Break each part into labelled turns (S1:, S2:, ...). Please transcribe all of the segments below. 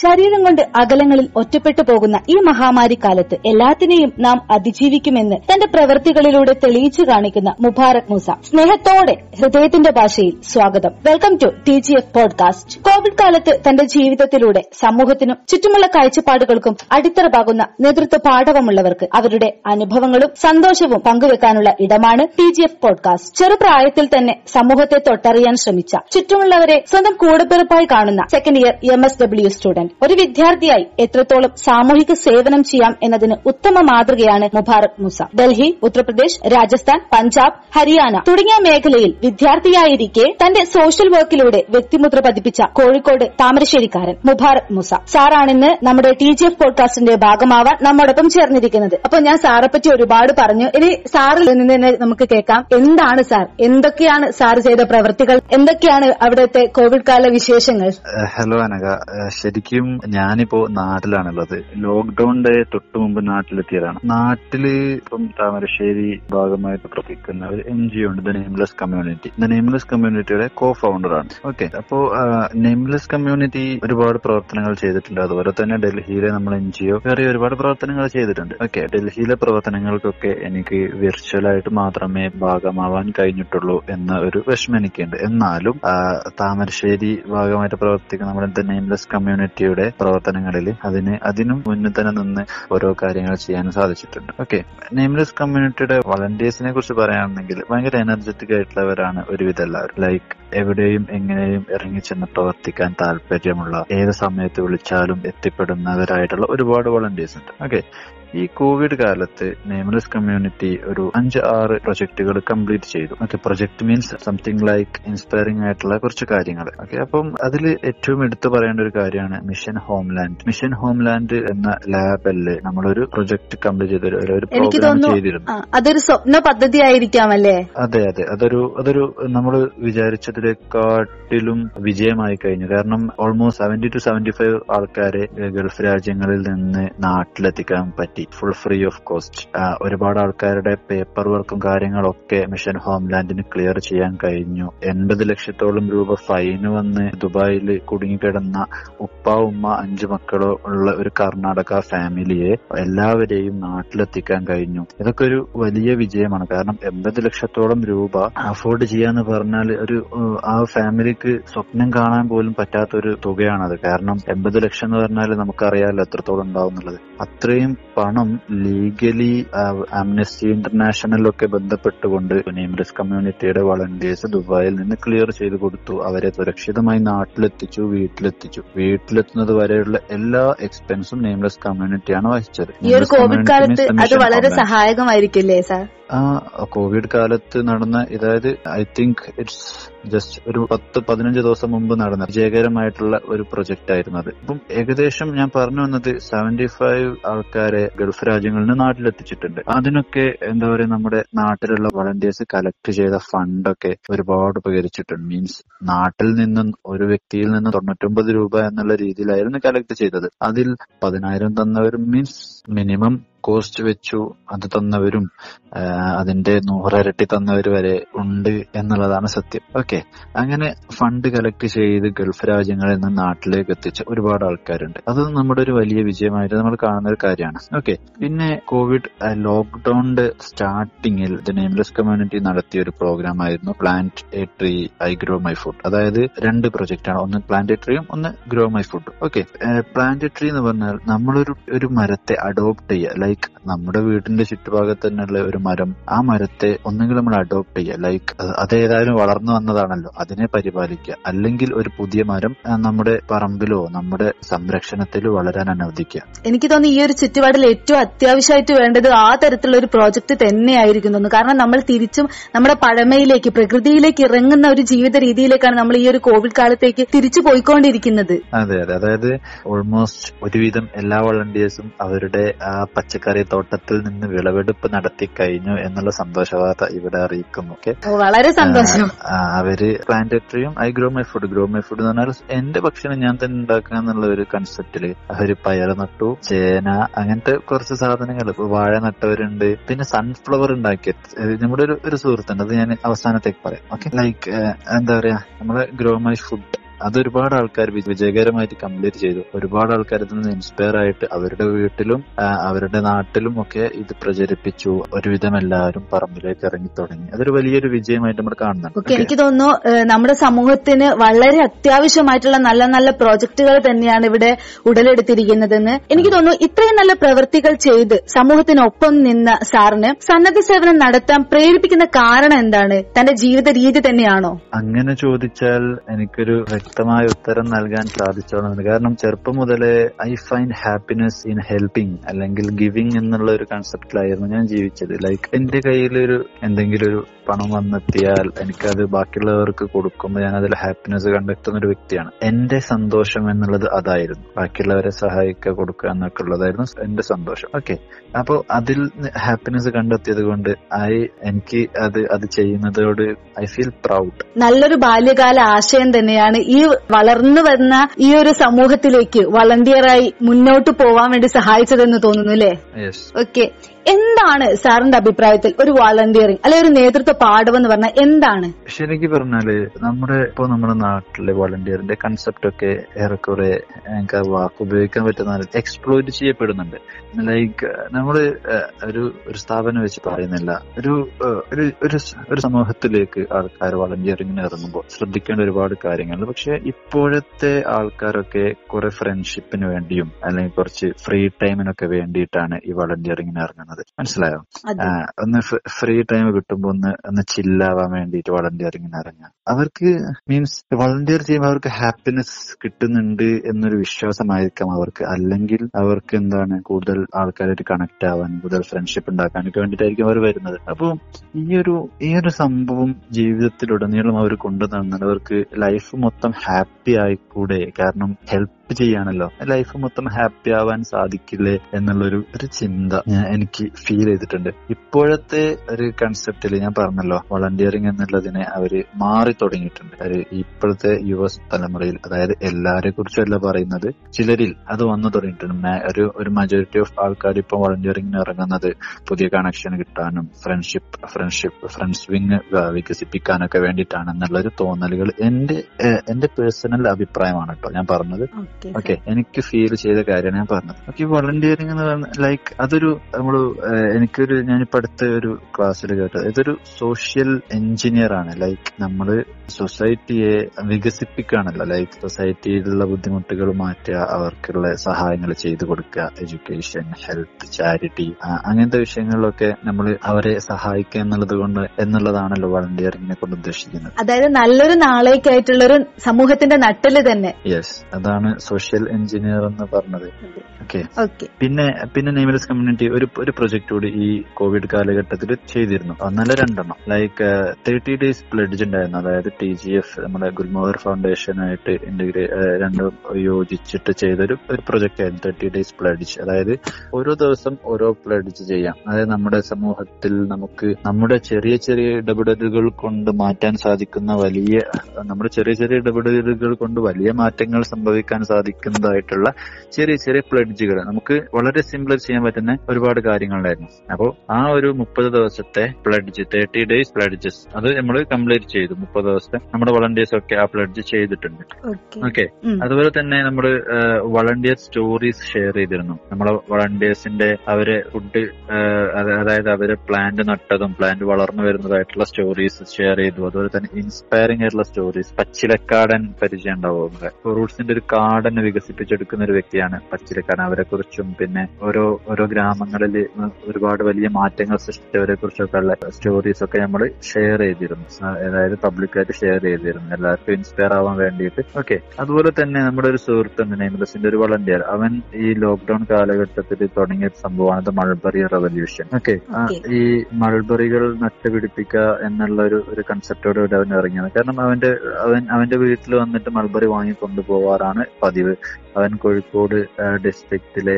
S1: ശരീരം കൊണ്ട് അകലങ്ങളിൽ ഒറ്റപ്പെട്ടു പോകുന്ന ഈ മഹാമാരി കാലത്ത് എല്ലാത്തിനെയും നാം അതിജീവിക്കുമെന്ന് തന്റെ പ്രവൃത്തികളിലൂടെ തെളിയിച്ചു കാണിക്കുന്ന മുബാറക് മൂസ. സ്നേഹത്തോടെ ഹൃദയത്തിന്റെ ഭാഷയിൽ സ്വാഗതം. Welcome to T G F podcast. Covid കാലത്ത് തന്റെ ജീവിതത്തിലൂടെ സമൂഹത്തിനും ചുറ്റുമുള്ള കാഴ്ചപ്പാടുകൾക്കും അടിത്തറ പാകുന്ന നേതൃത്വ പാഠവമുള്ളവർക്ക് അവരുടെ അനുഭവങ്ങളും സന്തോഷവും പങ്കുവെക്കാനുള്ള ഇടമാണ് ടി ജി എഫ് പോഡ്കാസ്റ്റ്. ചെറുപ്രായത്തിൽ തന്നെ സമൂഹത്തെ തൊട്ടറിയാൻ ശ്രമിച്ച ചുറ്റുമുള്ളവരെ സ്വന്തം കൂടപ്പിറപ്പായി കാണുന്ന second year M S W student ഒരു വിദ്യാർത്ഥിയായി എത്രത്തോളം സാമൂഹിക സേവനം ചെയ്യാം എന്നതിന് ഉത്തമ മാതൃകയാണ് മുബാറക് മുസ. ഡൽഹി ഉത്തർപ്രദേശ് രാജസ്ഥാൻ പഞ്ചാബ് ഹരിയാന തുടങ്ങിയ മേഖലയിൽ വിദ്യാർത്ഥിയായിരിക്കെ തന്റെ സോഷ്യൽ വർക്കിലൂടെ വ്യക്തിമുദ്ര പതിപ്പിച്ച കോഴിക്കോട് താമരശ്ശേരിക്കാരൻ മുബാറക് മുസ. സാറാണിന്ന് നമ്മുടെ ടി ജി എഫ് പോഡ്കാസ്റ്റിന്റെ ഭാഗമാവാൻ നമ്മോടൊപ്പം ചേർന്നിരിക്കുന്നത്. അപ്പൊ ഞാൻ സാറെ പറ്റി ഒരുപാട് പറഞ്ഞു. ഇനി സാറിൽ നിന്ന് തന്നെ നമുക്ക് കേൾക്കാം. എന്താണ് സാർ? എന്തൊക്കെയാണ് സാർ ചെയ്ത പ്രവൃത്തികൾ എന്തൊക്കെയാണ് അവിടുത്തെ കോവിഡ് കാല വിശേഷങ്ങൾ
S2: ഹലോ അനക ഏഹ് ശരിക്കും ഞാനിപ്പോ നാട്ടിലാണുള്ളത്. ലോക്ക്ഡൌണിന്റെ തൊട്ടു മുമ്പ് നാട്ടിലെത്തിയതാണ്. നാട്ടിൽ ഇപ്പം താമരശ്ശേരി ഭാഗമായിട്ട് പ്രവർത്തിക്കുന്ന ഒരു എൻ ജി ഒ ഉണ്ട് the nameless community the nameless കമ്മ്യൂണിറ്റിയുടെ കോ ഫൗണ്ടർ ആണ്. ഓക്കെ അപ്പോ നെയിംലെസ് കമ്മ്യൂണിറ്റി ഒരുപാട് പ്രവർത്തനങ്ങൾ ചെയ്തിട്ടുണ്ട്. അതുപോലെ തന്നെ ഡൽഹിയിലെ നമ്മൾ എൻ ജി ഒ വേറെ ഒരുപാട് പ്രവർത്തനങ്ങൾ ചെയ്തിട്ടുണ്ട്. ഓക്കെ ഡൽഹിയിലെ പ്രവർത്തനങ്ങൾക്കൊക്കെ എനിക്ക് വിർച്വലായിട്ട് മാത്രമേ ഭാഗമാവാൻ കഴിഞ്ഞിട്ടുള്ളൂ എന്ന ഒരു വിഷമം എനിക്കുണ്ട്. എന്നാലും താമരശ്ശേരി ഭാഗമായിട്ട് പ്രവർത്തിക്കുന്ന നമ്മുടെ നെയിംലെസ് കമ്മ്യൂണിറ്റിയുടെ പ്രവർത്തനങ്ങളിൽ അതിന് അതിനും മുന്നിൽ തന്നെ നിന്ന് ഓരോ കാര്യങ്ങൾ ചെയ്യാൻ സാധിച്ചിട്ടുണ്ട്. ഓക്കെ നെയിംലെസ് കമ്മ്യൂണിറ്റിയുടെ വളണ്ടിയേഴ്സിനെ കുറിച്ച് പറയുകയാണെങ്കിൽ ഭയങ്കര എനർജറ്റിക് ആയിട്ടുള്ളവരാണ് ഒരുവിധം എല്ലാവരും ലൈക്ക് എവിടെയും എങ്ങനെയും ഇറങ്ങി ചെന്ന് പ്രവർത്തിക്കാൻ താല്പര്യമുള്ള ഏത് സമയത്ത് വിളിച്ചാലും എത്തിപ്പെടുന്നവരായിട്ടുള്ള ഒരുപാട് വളണ്ടിയേഴ്സ് ഉണ്ട്. ഓക്കെ ഈ കോവിഡ് കാലത്ത് നെയിംലെസ് കമ്മ്യൂണിറ്റി ഒരു അഞ്ച് ആറ് പ്രൊജക്ടുകൾ കംപ്ലീറ്റ് ചെയ്തു. മറ്റേ project means something like inspiring ആയിട്ടുള്ള കുറച്ച് കാര്യങ്ങൾ. ഓക്കെ അപ്പം അതിൽ ഏറ്റവും എടുത്തു പറയേണ്ട ഒരു കാര്യമാണ് മിഷൻ ഹോംലാൻഡ് മിഷൻ ഹോംലാൻഡ് എന്ന ലാബിൽ നമ്മളൊരു പ്രൊജക്ട് കംപ്ലീറ്റ് ചെയ്ത ഒരു- ഒരു പ്രോഗ്രാം ചെയ്തിരുന്നു.
S1: അതൊരു സ്വപ്ന പദ്ധതി ആയിരിക്കാം അല്ലേ
S2: അതെ അതെ. അതൊരു അതൊരു നമ്മൾ വിചാരിച്ചതിനെക്കാട്ടിലും വിജയമായി കഴിഞ്ഞു. കാരണം almost seventy two seventy five ആൾക്കാരെ ഗൾഫ് രാജ്യങ്ങളിൽ നിന്ന് നാട്ടിലെത്തിക്കാൻ പറ്റി. ഫുൾ ഫ്രീ ഓഫ് കോസ്റ്റ് ഒരുപാട് ആൾക്കാരുടെ പേപ്പർ വർക്കും കാര്യങ്ങളൊക്കെ മിഷൻ ഹോംലാൻഡിന് ക്ലിയർ ചെയ്യാൻ കഴിഞ്ഞു. എൺപത് ലക്ഷത്തോളം രൂപ ഫൈന് വന്ന് ദുബായിൽ കുടുങ്ങിക്കിടന്ന ഉപ്പ ഉമ്മ അഞ്ചു മക്കളോ ഉള്ള ഒരു കർണാടക ഫാമിലിയെ എല്ലാവരെയും നാട്ടിലെത്തിക്കാൻ കഴിഞ്ഞു. ഇതൊക്കെ ഒരു വലിയ വിജയമാണ്. കാരണം എൺപത് ലക്ഷത്തോളം രൂപ അഫോർഡ് ചെയ്യാന്ന് പറഞ്ഞാൽ ഒരു ആ ഫാമിലിക്ക് സ്വപ്നം കാണാൻ പോലും പറ്റാത്ത ഒരു തുകയാണത്. കാരണം എൺപത് ലക്ഷം എന്ന് പറഞ്ഞാൽ നമുക്കറിയാമല്ലോ എത്രത്തോളം ഉണ്ടാവുന്നുള്ളത് അത്രയും പണം ലീഗലി ആംനസ്റ്റി ഇന്റർനാഷണലൊക്കെ ബന്ധപ്പെട്ടുകൊണ്ട് നെയിംലെസ് കമ്മ്യൂണിറ്റിയുടെ വളണ്ടിയേഴ്സ് ദുബായിൽ നിന്ന് ക്ലിയർ ചെയ്ത് കൊടുത്തു. അവരെ സുരക്ഷിതമായി നാട്ടിലെത്തിച്ചു വീട്ടിലെത്തിച്ചു. വീട്ടിലെത്തുന്നത് വരെയുള്ള എല്ലാ എക്സ്പെൻസും നെയിംലെസ് കമ്മ്യൂണിറ്റിയാണ് വഹിച്ചത്.
S1: ഈ ഒരു കോവിഡ് കാലത്ത് അത് വളരെ. സഹായകമായിരിക്കില്ലേ സാർ?
S2: ആ കോവിഡ് കാലത്ത് നടന്ന അതായത് ഐ തിങ്ക് ഇറ്റ്സ് ജസ്റ്റ് ഒരു പത്ത് പതിനഞ്ച് ദിവസം മുമ്പ് നടന്ന വിജയകരമായിട്ടുള്ള ഒരു പ്രൊജക്ട് ആയിരുന്നു അത്. അപ്പം ഏകദേശം ഞാൻ പറഞ്ഞു വന്നത് സെവന്റി ഫൈവ് ആൾക്കാരെ ഗൾഫ് രാജ്യങ്ങളിൽ നിന്ന് നാട്ടിലെത്തിച്ചിട്ടുണ്ട്. അതിനൊക്കെ എന്താ പറയുക നമ്മുടെ നാട്ടിലുള്ള വളണ്ടിയേഴ്സ് കളക്ട് ചെയ്ത ഫണ്ടൊക്കെ ഒരുപാട് ഉപകരിച്ചിട്ടുണ്ട്. മീൻസ് നാട്ടിൽ നിന്നും ഒരു വ്യക്തിയിൽ നിന്ന് തൊണ്ണൂറ്റൊമ്പത് രൂപ എന്നുള്ള രീതിയിലായിരുന്നു കളക്ട് ചെയ്തത്. അതിൽ പതിനായിരം തന്നവരും മീൻസ് മിനിമം കോസ്റ്റ് വെച്ചു അത് തന്നവരും അതിന്റെ നൂറരട്ടി തന്നവർ വരെ ഉണ്ട് എന്നുള്ളതാണ് സത്യം. ഓക്കെ. അങ്ങനെ ഫണ്ട് കളക്ട് ചെയ്ത് ഗൾഫ് രാജ്യങ്ങളിൽ നിന്ന് നാട്ടിലേക്ക് എത്തിച്ച ഒരുപാട് ആൾക്കാരുണ്ട്. അത് നമ്മുടെ ഒരു വലിയ വിജയമായിട്ട് നമ്മൾ കാണുന്ന ഒരു കാര്യമാണ്. ഓക്കെ. പിന്നെ കോവിഡ് ലോക്ക്ഡൌണിന്റെ സ്റ്റാർട്ടിങ്ങിൽ ദ നെയിംലെസ് കമ്മ്യൂണിറ്റി നടത്തിയ ഒരു പ്രോഗ്രാം ആയിരുന്നു plant a tree I grow my food അതായത് രണ്ട് പ്രൊജക്റ്റ് ആണ്. ഒന്ന് പ്ലാന്റ് എ ട്രീയും ഒന്ന് grow my food okay. Plant a tree എന്ന് പറഞ്ഞാൽ നമ്മളൊരു ഒരു മരത്തെ അഡോപ്റ്റ് ചെയ്യുക ലൈക്ക് നമ്മുടെ വീടിന്റെ ചുറ്റുഭാഗത്ത് തന്നെയുള്ള ഒരു മരം ആ മരത്തെ ഒന്നെങ്കിൽ നമ്മൾ അഡോപ്റ്റ് ചെയ്യുക. ലൈക്ക് അതേതായാലും വളർന്നു വന്നതാണല്ലോ. അതിനെ പരിപാലിക്കുക. അല്ലെങ്കിൽ ഒരു പുതിയ മരം നമ്മുടെ പറമ്പിലോ നമ്മുടെ സംരക്ഷണത്തിലോ വളരാൻ അനുവദിക്കുക.
S1: എനിക്ക് തോന്നുന്നു ഈ ഒരു ചുറ്റുപാടിൽ ഏറ്റവും അത്യാവശ്യമായിട്ട് വേണ്ടത് ആ തരത്തിലുള്ള ഒരു പ്രോജക്റ്റ് തന്നെയായിരിക്കും തോന്നുന്നു കാരണം നമ്മൾ തിരിച്ചും നമ്മുടെ പഴമയിലേക്ക് പ്രകൃതിയിലേക്ക് ഇറങ്ങുന്ന ഒരു ജീവിത രീതിയിലേക്കാണ് നമ്മൾ ഈ ഒരു കോവിഡ് കാലത്തേക്ക് തിരിച്ചു പോയിക്കൊണ്ടിരിക്കുന്നത്.
S2: അതെ അതെ. അതായത് ഓൾമോസ്റ്റ് ഒരുവിധം എല്ലാ വളണ്ടിയേഴ്സും അവരുടെ ആ പച്ചക്കറി തോട്ടത്തിൽ നിന്ന് വിളവെടുപ്പ് നടത്തി കഴിഞ്ഞു എന്നുള്ള സന്തോഷവാർത്ത ഇവിടെ അറിയിക്കുന്നു ഓക്കെ
S1: വളരെ സന്തോഷം.
S2: അവർ പ്ലാന്റേറ്ററിയും I grow my food grow my food എന്ന് പറഞ്ഞാൽ എന്റെ ഭക്ഷണം ഞാൻ തന്നെ ഉണ്ടാക്കുക എന്നുള്ള ഒരു കൺസെപ്റ്റിൽ അവർ പയർ നട്ടു ചേന അങ്ങനത്തെ കുറച്ച് സാധനങ്ങൾ വാഴ നട്ടവരുണ്ട് പിന്നെ സൺഫ്ലവർ ഉണ്ടാക്കിയ നമ്മുടെ ഒരു ഒരു സുഹൃത്തുണ്ട് അത് ഞാൻ അവസാനത്തേക്ക് പറയാം ഓക്കെ ലൈക്ക് എന്താ പറയാ നമ്മളെ ഗ്രോ മൈ ഫുഡ് അത് ഒരുപാട് ആൾക്കാർ വിജയകരമായിട്ട് കംപ്ലീറ്റ് ചെയ്തു. ഒരുപാട് ആൾക്കാർ ഇതിൽ നിന്ന് ഇൻസ്പയർ ആയിട്ട് അവരുടെ വീട്ടിലും അവരുടെ നാട്ടിലും ഒക്കെ ഇത് പ്രചരിപ്പിച്ചു. ഒരുവിധം എല്ലാവരും പറമ്പിലേക്ക് ഇറങ്ങി തുടങ്ങി. അതൊരു വലിയൊരു വിജയമായിട്ട് നമ്മൾ കാണുന്നുണ്ട്.
S1: എനിക്ക് തോന്നുന്നു നമ്മുടെ സമൂഹത്തിന് വളരെ അത്യാവശ്യമായിട്ടുള്ള നല്ല നല്ല പ്രോജക്ടുകൾ തന്നെയാണ് ഇവിടെ ഉടലെടുത്തിരിക്കുന്നതെന്ന് എനിക്ക് തോന്നുന്നു ഇത്രയും നല്ല പ്രവൃത്തികൾ ചെയ്ത് സമൂഹത്തിനൊപ്പം നിന്ന സാറിന് സന്നദ്ധ സേവനം നടത്താൻ പ്രേരിപ്പിക്കുന്ന കാരണം എന്താണ്? തന്റെ ജീവിത രീതി തന്നെയാണോ?
S2: അങ്ങനെ ചോദിച്ചാൽ എനിക്കൊരു വ്യക്തമായ ഉത്തരം നൽകാൻ സാധിച്ചോളാണ്. കാരണം ചെറുപ്പം മുതലേ I find happiness in helping അല്ലെങ്കിൽ ഗിവിംഗ് എന്നുള്ള ഒരു കൺസെപ്റ്റിലായിരുന്നു ഞാൻ ജീവിച്ചത്. ലൈക്ക് എന്റെ കയ്യിൽ ഒരു എന്തെങ്കിലും ഒരു പണം വന്നെത്തിയാൽ എനിക്കത് ബാക്കിയുള്ളവർക്ക് കൊടുക്കുമ്പോൾ ഞാൻ അതിൽ ഹാപ്പിനെസ് കണ്ടെത്തുന്ന ഒരു വ്യക്തിയാണ്. എന്റെ സന്തോഷം എന്നുള്ളത് അതായിരുന്നു. ബാക്കിയുള്ളവരെ സഹായിക്കുക കൊടുക്കുക എന്നൊക്കെ ഉള്ളതായിരുന്നു എന്റെ സന്തോഷം. ഓക്കെ അപ്പോ അതിൽ ഹാപ്പിനെസ് കണ്ടെത്തിയത് കൊണ്ട് ഐ എനിക്ക് അത് അത് ചെയ്യുന്നതോട് ഐ ഫീൽ പ്രൗഡ്
S1: നല്ലൊരു ബാല്യകാല ആശയം തന്നെയാണ് ഈ വളർന്നു വന്ന ഈ ഒരു സമൂഹത്തിലേക്ക് വളണ്ടിയറായി മുന്നോട്ട് പോവാൻ വേണ്ടി സഹായിച്ചതെന്ന് തോന്നുന്നു അല്ലേ? ഓക്കെ എന്താണ് സാറിന്റെ അഭിപ്രായത്തിൽ ഒരു വളണ്ടിയറിംഗ് അല്ലെ ഒരു നേതൃത്വ പാഠം എന്ന് പറഞ്ഞാൽ എന്താണ്?
S2: ശരിക്കും പറഞ്ഞാൽ നമ്മുടെ ഇപ്പൊ നമ്മുടെ നാട്ടിലെ വളണ്ടിയറിന്റെ കൺസെപ്റ്റ് ഒക്കെ ഏറെക്കുറെ വാക്ക് ഉപയോഗിക്കാൻ പറ്റുന്ന എക്സ്പ്ലോയിറ്റ് ചെയ്യപ്പെടുന്നുണ്ട്. ലൈക്ക് നമ്മൾ ഒരു ഒരു സ്ഥാപനം വെച്ച് പറയുന്നില്ല. ഒരു ഒരു ഒരു ഒരു സമൂഹത്തിലേക്ക് ആൾക്കാർ വളണ്ടിയറിങ്ങിന് ഇറങ്ങുമ്പോൾ ശ്രദ്ധിക്കേണ്ട ഒരുപാട് കാര്യങ്ങൾ പക്ഷെ ഇപ്പോഴത്തെ ആൾക്കാരൊക്കെ കുറെ ഫ്രണ്ട്ഷിപ്പിന് വേണ്ടിയും അല്ലെങ്കിൽ കുറച്ച് ഫ്രീ ടൈമിനൊക്കെ വേണ്ടിയിട്ടാണ് ഈ വളണ്ടിയറിങ്ങിന് ഇറങ്ങുന്നത്. മനസ്സിലായോ? ഒന്ന് ഫ്രീ ടൈം കിട്ടുമ്പോ ഒന്ന് ഒന്ന് ചില്ലാവാൻ വേണ്ടിയിട്ട് വളണ്ടിയറിങ്ങിന് ഇറങ്ങുക. അവർക്ക് മീൻസ് വളണ്ടിയർ ചെയ്യുമ്പോൾ അവർക്ക് ഹാപ്പിനെസ് കിട്ടുന്നുണ്ട് എന്നൊരു വിശ്വാസമായിരിക്കാം അവർക്ക്. അല്ലെങ്കിൽ അവർക്ക് എന്താണ് കൂടുതൽ ആൾക്കാരായിട്ട് കണക്ട് ആവാൻ കൂടുതൽ ഫ്രണ്ട്ഷിപ്പ് ഉണ്ടാക്കാനൊക്കെ വേണ്ടിയിട്ടായിരിക്കും അവർ വരുന്നത്. അപ്പൊ ഈ ഒരു ഈ ഒരു സംഭവം ജീവിതത്തിലുടനീളം അവർ കൊണ്ടു നടന്നാൽ അവർക്ക് ലൈഫ് മൊത്തം ഹാപ്പി ആയിക്കൂടെ? കാരണം ഹെൽപ്പ് ചെയ്യാണല്ലോ. ലൈഫ് മൊത്തം ഹാപ്പി ആവാൻ സാധിക്കില്ലേ എന്നുള്ളൊരു ഒരു ചിന്ത ഞാൻ എനിക്ക് ഫീൽ ചെയ്തിട്ടുണ്ട്. ഇപ്പോഴത്തെ ഒരു കൺസെപ്റ്റിൽ ഞാൻ പറഞ്ഞല്ലോ വോളണ്ടിയറിംഗ് എന്നുള്ളതിനെ അവർ മാറി തുടങ്ങിയിട്ടുണ്ട്. ഒരു ഇപ്പോഴത്തെ യുവ തലമുറയിൽ അതായത് എല്ലാരെ കുറിച്ചല്ല പറയുന്നത് ചിലരിൽ അത് വന്നു തുടങ്ങിയിട്ടുണ്ട്. ഒരു ഒരു മെജോറിറ്റി ഓഫ് ആൾക്കാർ ഇപ്പൊ വളണ്ടിയറിംഗിന് ഇറങ്ങുന്നത് പുതിയ കണക്ഷൻ കിട്ടാനും ഫ്രണ്ട്ഷിപ്പ് ഫ്രണ്ട്ഷിപ്പ് ഫ്രണ്ട്സ് വിങ് വികസിപ്പിക്കാനൊക്കെ വേണ്ടിയിട്ടാണ് എന്നുള്ള ഒരു തോന്നലുകൾ എന്റെ എന്റെ പേഴ്സണൽ അഭിപ്രായമാണ് കേട്ടോ ഞാൻ പറഞ്ഞത്.
S1: ഓക്കെ
S2: എനിക്ക് ഫീൽ ചെയ്ത കാര്യമാണ് ഞാൻ പറഞ്ഞത്. ഓക്കെ വളണ്ടിയറിംഗ് എന്ന് പറഞ്ഞാൽ ലൈക്ക് അതൊരു നമ്മൾ ഏഹ്, എനിക്കൊരു ഞാനിപ്പോ അടുത്ത ഒരു ക്ലാസ്സിൽ കേട്ടത് ഇതൊരു സോഷ്യൽ എഞ്ചിനീയർ ആണ്. ലൈക്ക് നമ്മൾ സൊസൈറ്റിയെ വികസിപ്പിക്കുകയാണല്ലോ. ലൈക്ക് സൊസൈറ്റിയിലുള്ള ബുദ്ധിമുട്ടുകൾ മാറ്റുക അവർക്കുള്ള സഹായങ്ങൾ ചെയ്തു കൊടുക്കുക എഡ്യൂക്കേഷൻ ഹെൽത്ത് ചാരിറ്റി അങ്ങനത്തെ വിഷയങ്ങളിലൊക്കെ നമ്മൾ അവരെ സഹായിക്കുക എന്നുള്ളത് കൊണ്ട് എന്നുള്ളതാണല്ലോ വളണ്ടിയറിങ്ങിനെ കൊണ്ട് ഉദ്ദേശിക്കുന്നത്.
S1: അതായത് നല്ലൊരു നാളേക്കായിട്ടുള്ള ഒരു സമൂഹത്തിന്റെ നട്ടിൽ തന്നെ.
S2: യെസ് അതാണ് സോഷ്യൽ എഞ്ചിനീയർ എന്ന് പറഞ്ഞത്. ഓക്കെ
S1: ഓക്കെ
S2: പിന്നെ പിന്നെ നെയ്മലസ് കമ്മ്യൂണിറ്റി ഒരു ഒരു പ്രൊജക്ട് കൂടി ഈ കോവിഡ് കാലഘട്ടത്തിൽ ചെയ്തിരുന്നു. ഒന്നല്ല രണ്ടെണ്ണം. ലൈക്ക് തേർട്ടി ഡേയ്സ് പ്ലഡ്ജ് ഉണ്ടായിരുന്നു. അതായത് ടി ജി എഫ് നമ്മുടെ ഗുൽമോഹർ ഫൗണ്ടേഷനായിട്ട് ഇന്റഗ്രേ രണ്ടും യോജിച്ചിട്ട് ചെയ്തൊരു ഒരു പ്രൊജക്ട് ആയിരുന്നു തേർട്ടി ഡേയ്സ് പ്ലഡ്ജ് അതായത് ഓരോ ദിവസം ഓരോ പ്ലഡ്ജ് ചെയ്യാം. അതായത് നമ്മുടെ സമൂഹത്തിൽ നമുക്ക് നമ്മുടെ ചെറിയ ചെറിയ ഇടപെടലുകൾ കൊണ്ട് മാറ്റാൻ സാധിക്കുന്ന വലിയ നമ്മുടെ ചെറിയ ചെറിയ ഇടപെടലുകൾ കൊണ്ട് വലിയ മാറ്റങ്ങൾ സംഭവിക്കാൻ സാധിക്കുന്നതായിട്ടുള്ള ചെറിയ ചെറിയ പ്ലഡ്ജുകൾ നമുക്ക് വളരെ സിമ്പിൾ ചെയ്യാൻ പറ്റുന്ന ഒരുപാട് കാര്യങ്ങളുണ്ടായിരുന്നു. അപ്പോൾ ആ ഒരു മുപ്പത് ദിവസത്തെ പ്ലഡ്ജ് തേർട്ടി ഡേയ്സ് പ്ലഡ്ജസ് അത് നമ്മൾ കംപ്ലീറ്റ് ചെയ്തു. മുപ്പത് ദിവസത്തെ നമ്മുടെ വളണ്ടിയേഴ്സ് ഒക്കെ ആ പ്ലഡ്ജ് ചെയ്തിട്ടുണ്ട്.
S1: ഓക്കെ
S2: അതുപോലെ തന്നെ നമ്മൾ വളണ്ടിയർ സ്റ്റോറീസ് ഷെയർ ചെയ്തിരുന്നു. നമ്മളെ വളണ്ടിയേഴ്സിന്റെ അവരെ ഫുഡ് അതായത് അവരെ പ്ലാന്റ് നട്ടതും പ്ലാന്റ് വളർന്നു വരുന്നതായിട്ടുള്ള സ്റ്റോറീസ് ഷെയർ ചെയ്തു. അതുപോലെ തന്നെ ഇൻസ്പയറിംഗ് ആയിട്ടുള്ള സ്റ്റോറീസ് പച്ചിലക്കാടൻ പരിചയം ഉണ്ടാവും റൂട്ട്സിന്റെ ഒരു കാടൻ വികസിപ്പിച്ചെടുക്കുന്ന ഒരു വ്യക്തിയാണ് പച്ചിലക്കാടൻ. അവരെ കുറിച്ചും പിന്നെ ഓരോ ഓരോ ഗ്രാമങ്ങളിൽ ഒരുപാട് വലിയ മാറ്റങ്ങൾ സൃഷ്ടിച്ചവരെ കുറിച്ചൊക്കെ ഉള്ള സ്റ്റോറീസ് ഒക്കെ നമ്മൾ ഷെയർ ചെയ്തിരുന്നു. അതായത് പബ്ലിക്കായിട്ട് ഷെയർ ചെയ്തിരുന്നു. എല്ലാവർക്കും ഇൻസ്പയർ ആവാൻ വേണ്ടിയിട്ട്. ഓക്കെ അതുപോലെ തന്നെ നമ്മുടെ ഒരു സുഹൃത്തുണ്ട് നെയ്മലസിന്റെ ഒരു വളണ്ടിയർ അവൻ ഈ ലോക്ക്ഡൌൺ കാലഘട്ടത്തിൽ തുടങ്ങിയ സംഭവമാണ് മൾബറി റവല്യൂഷൻ ഓക്കെ ഈ മൾബറികൾ നട്ടുപിടിപ്പിക്കുക എന്നുള്ള ഒരു ഒരു കൺസെപ്റ്റോടുകൂടി അവൻ ഇറങ്ങിയത്. കാരണം അവന്റെ അവൻ അവന്റെ വീട്ടിൽ വന്നിട്ട് മൾബറി വാങ്ങി കൊണ്ടുപോവാറാണ് പതിവ്. അവൻ കോഴിക്കോട് ഡിസ്ട്രിക്റ്റിലെ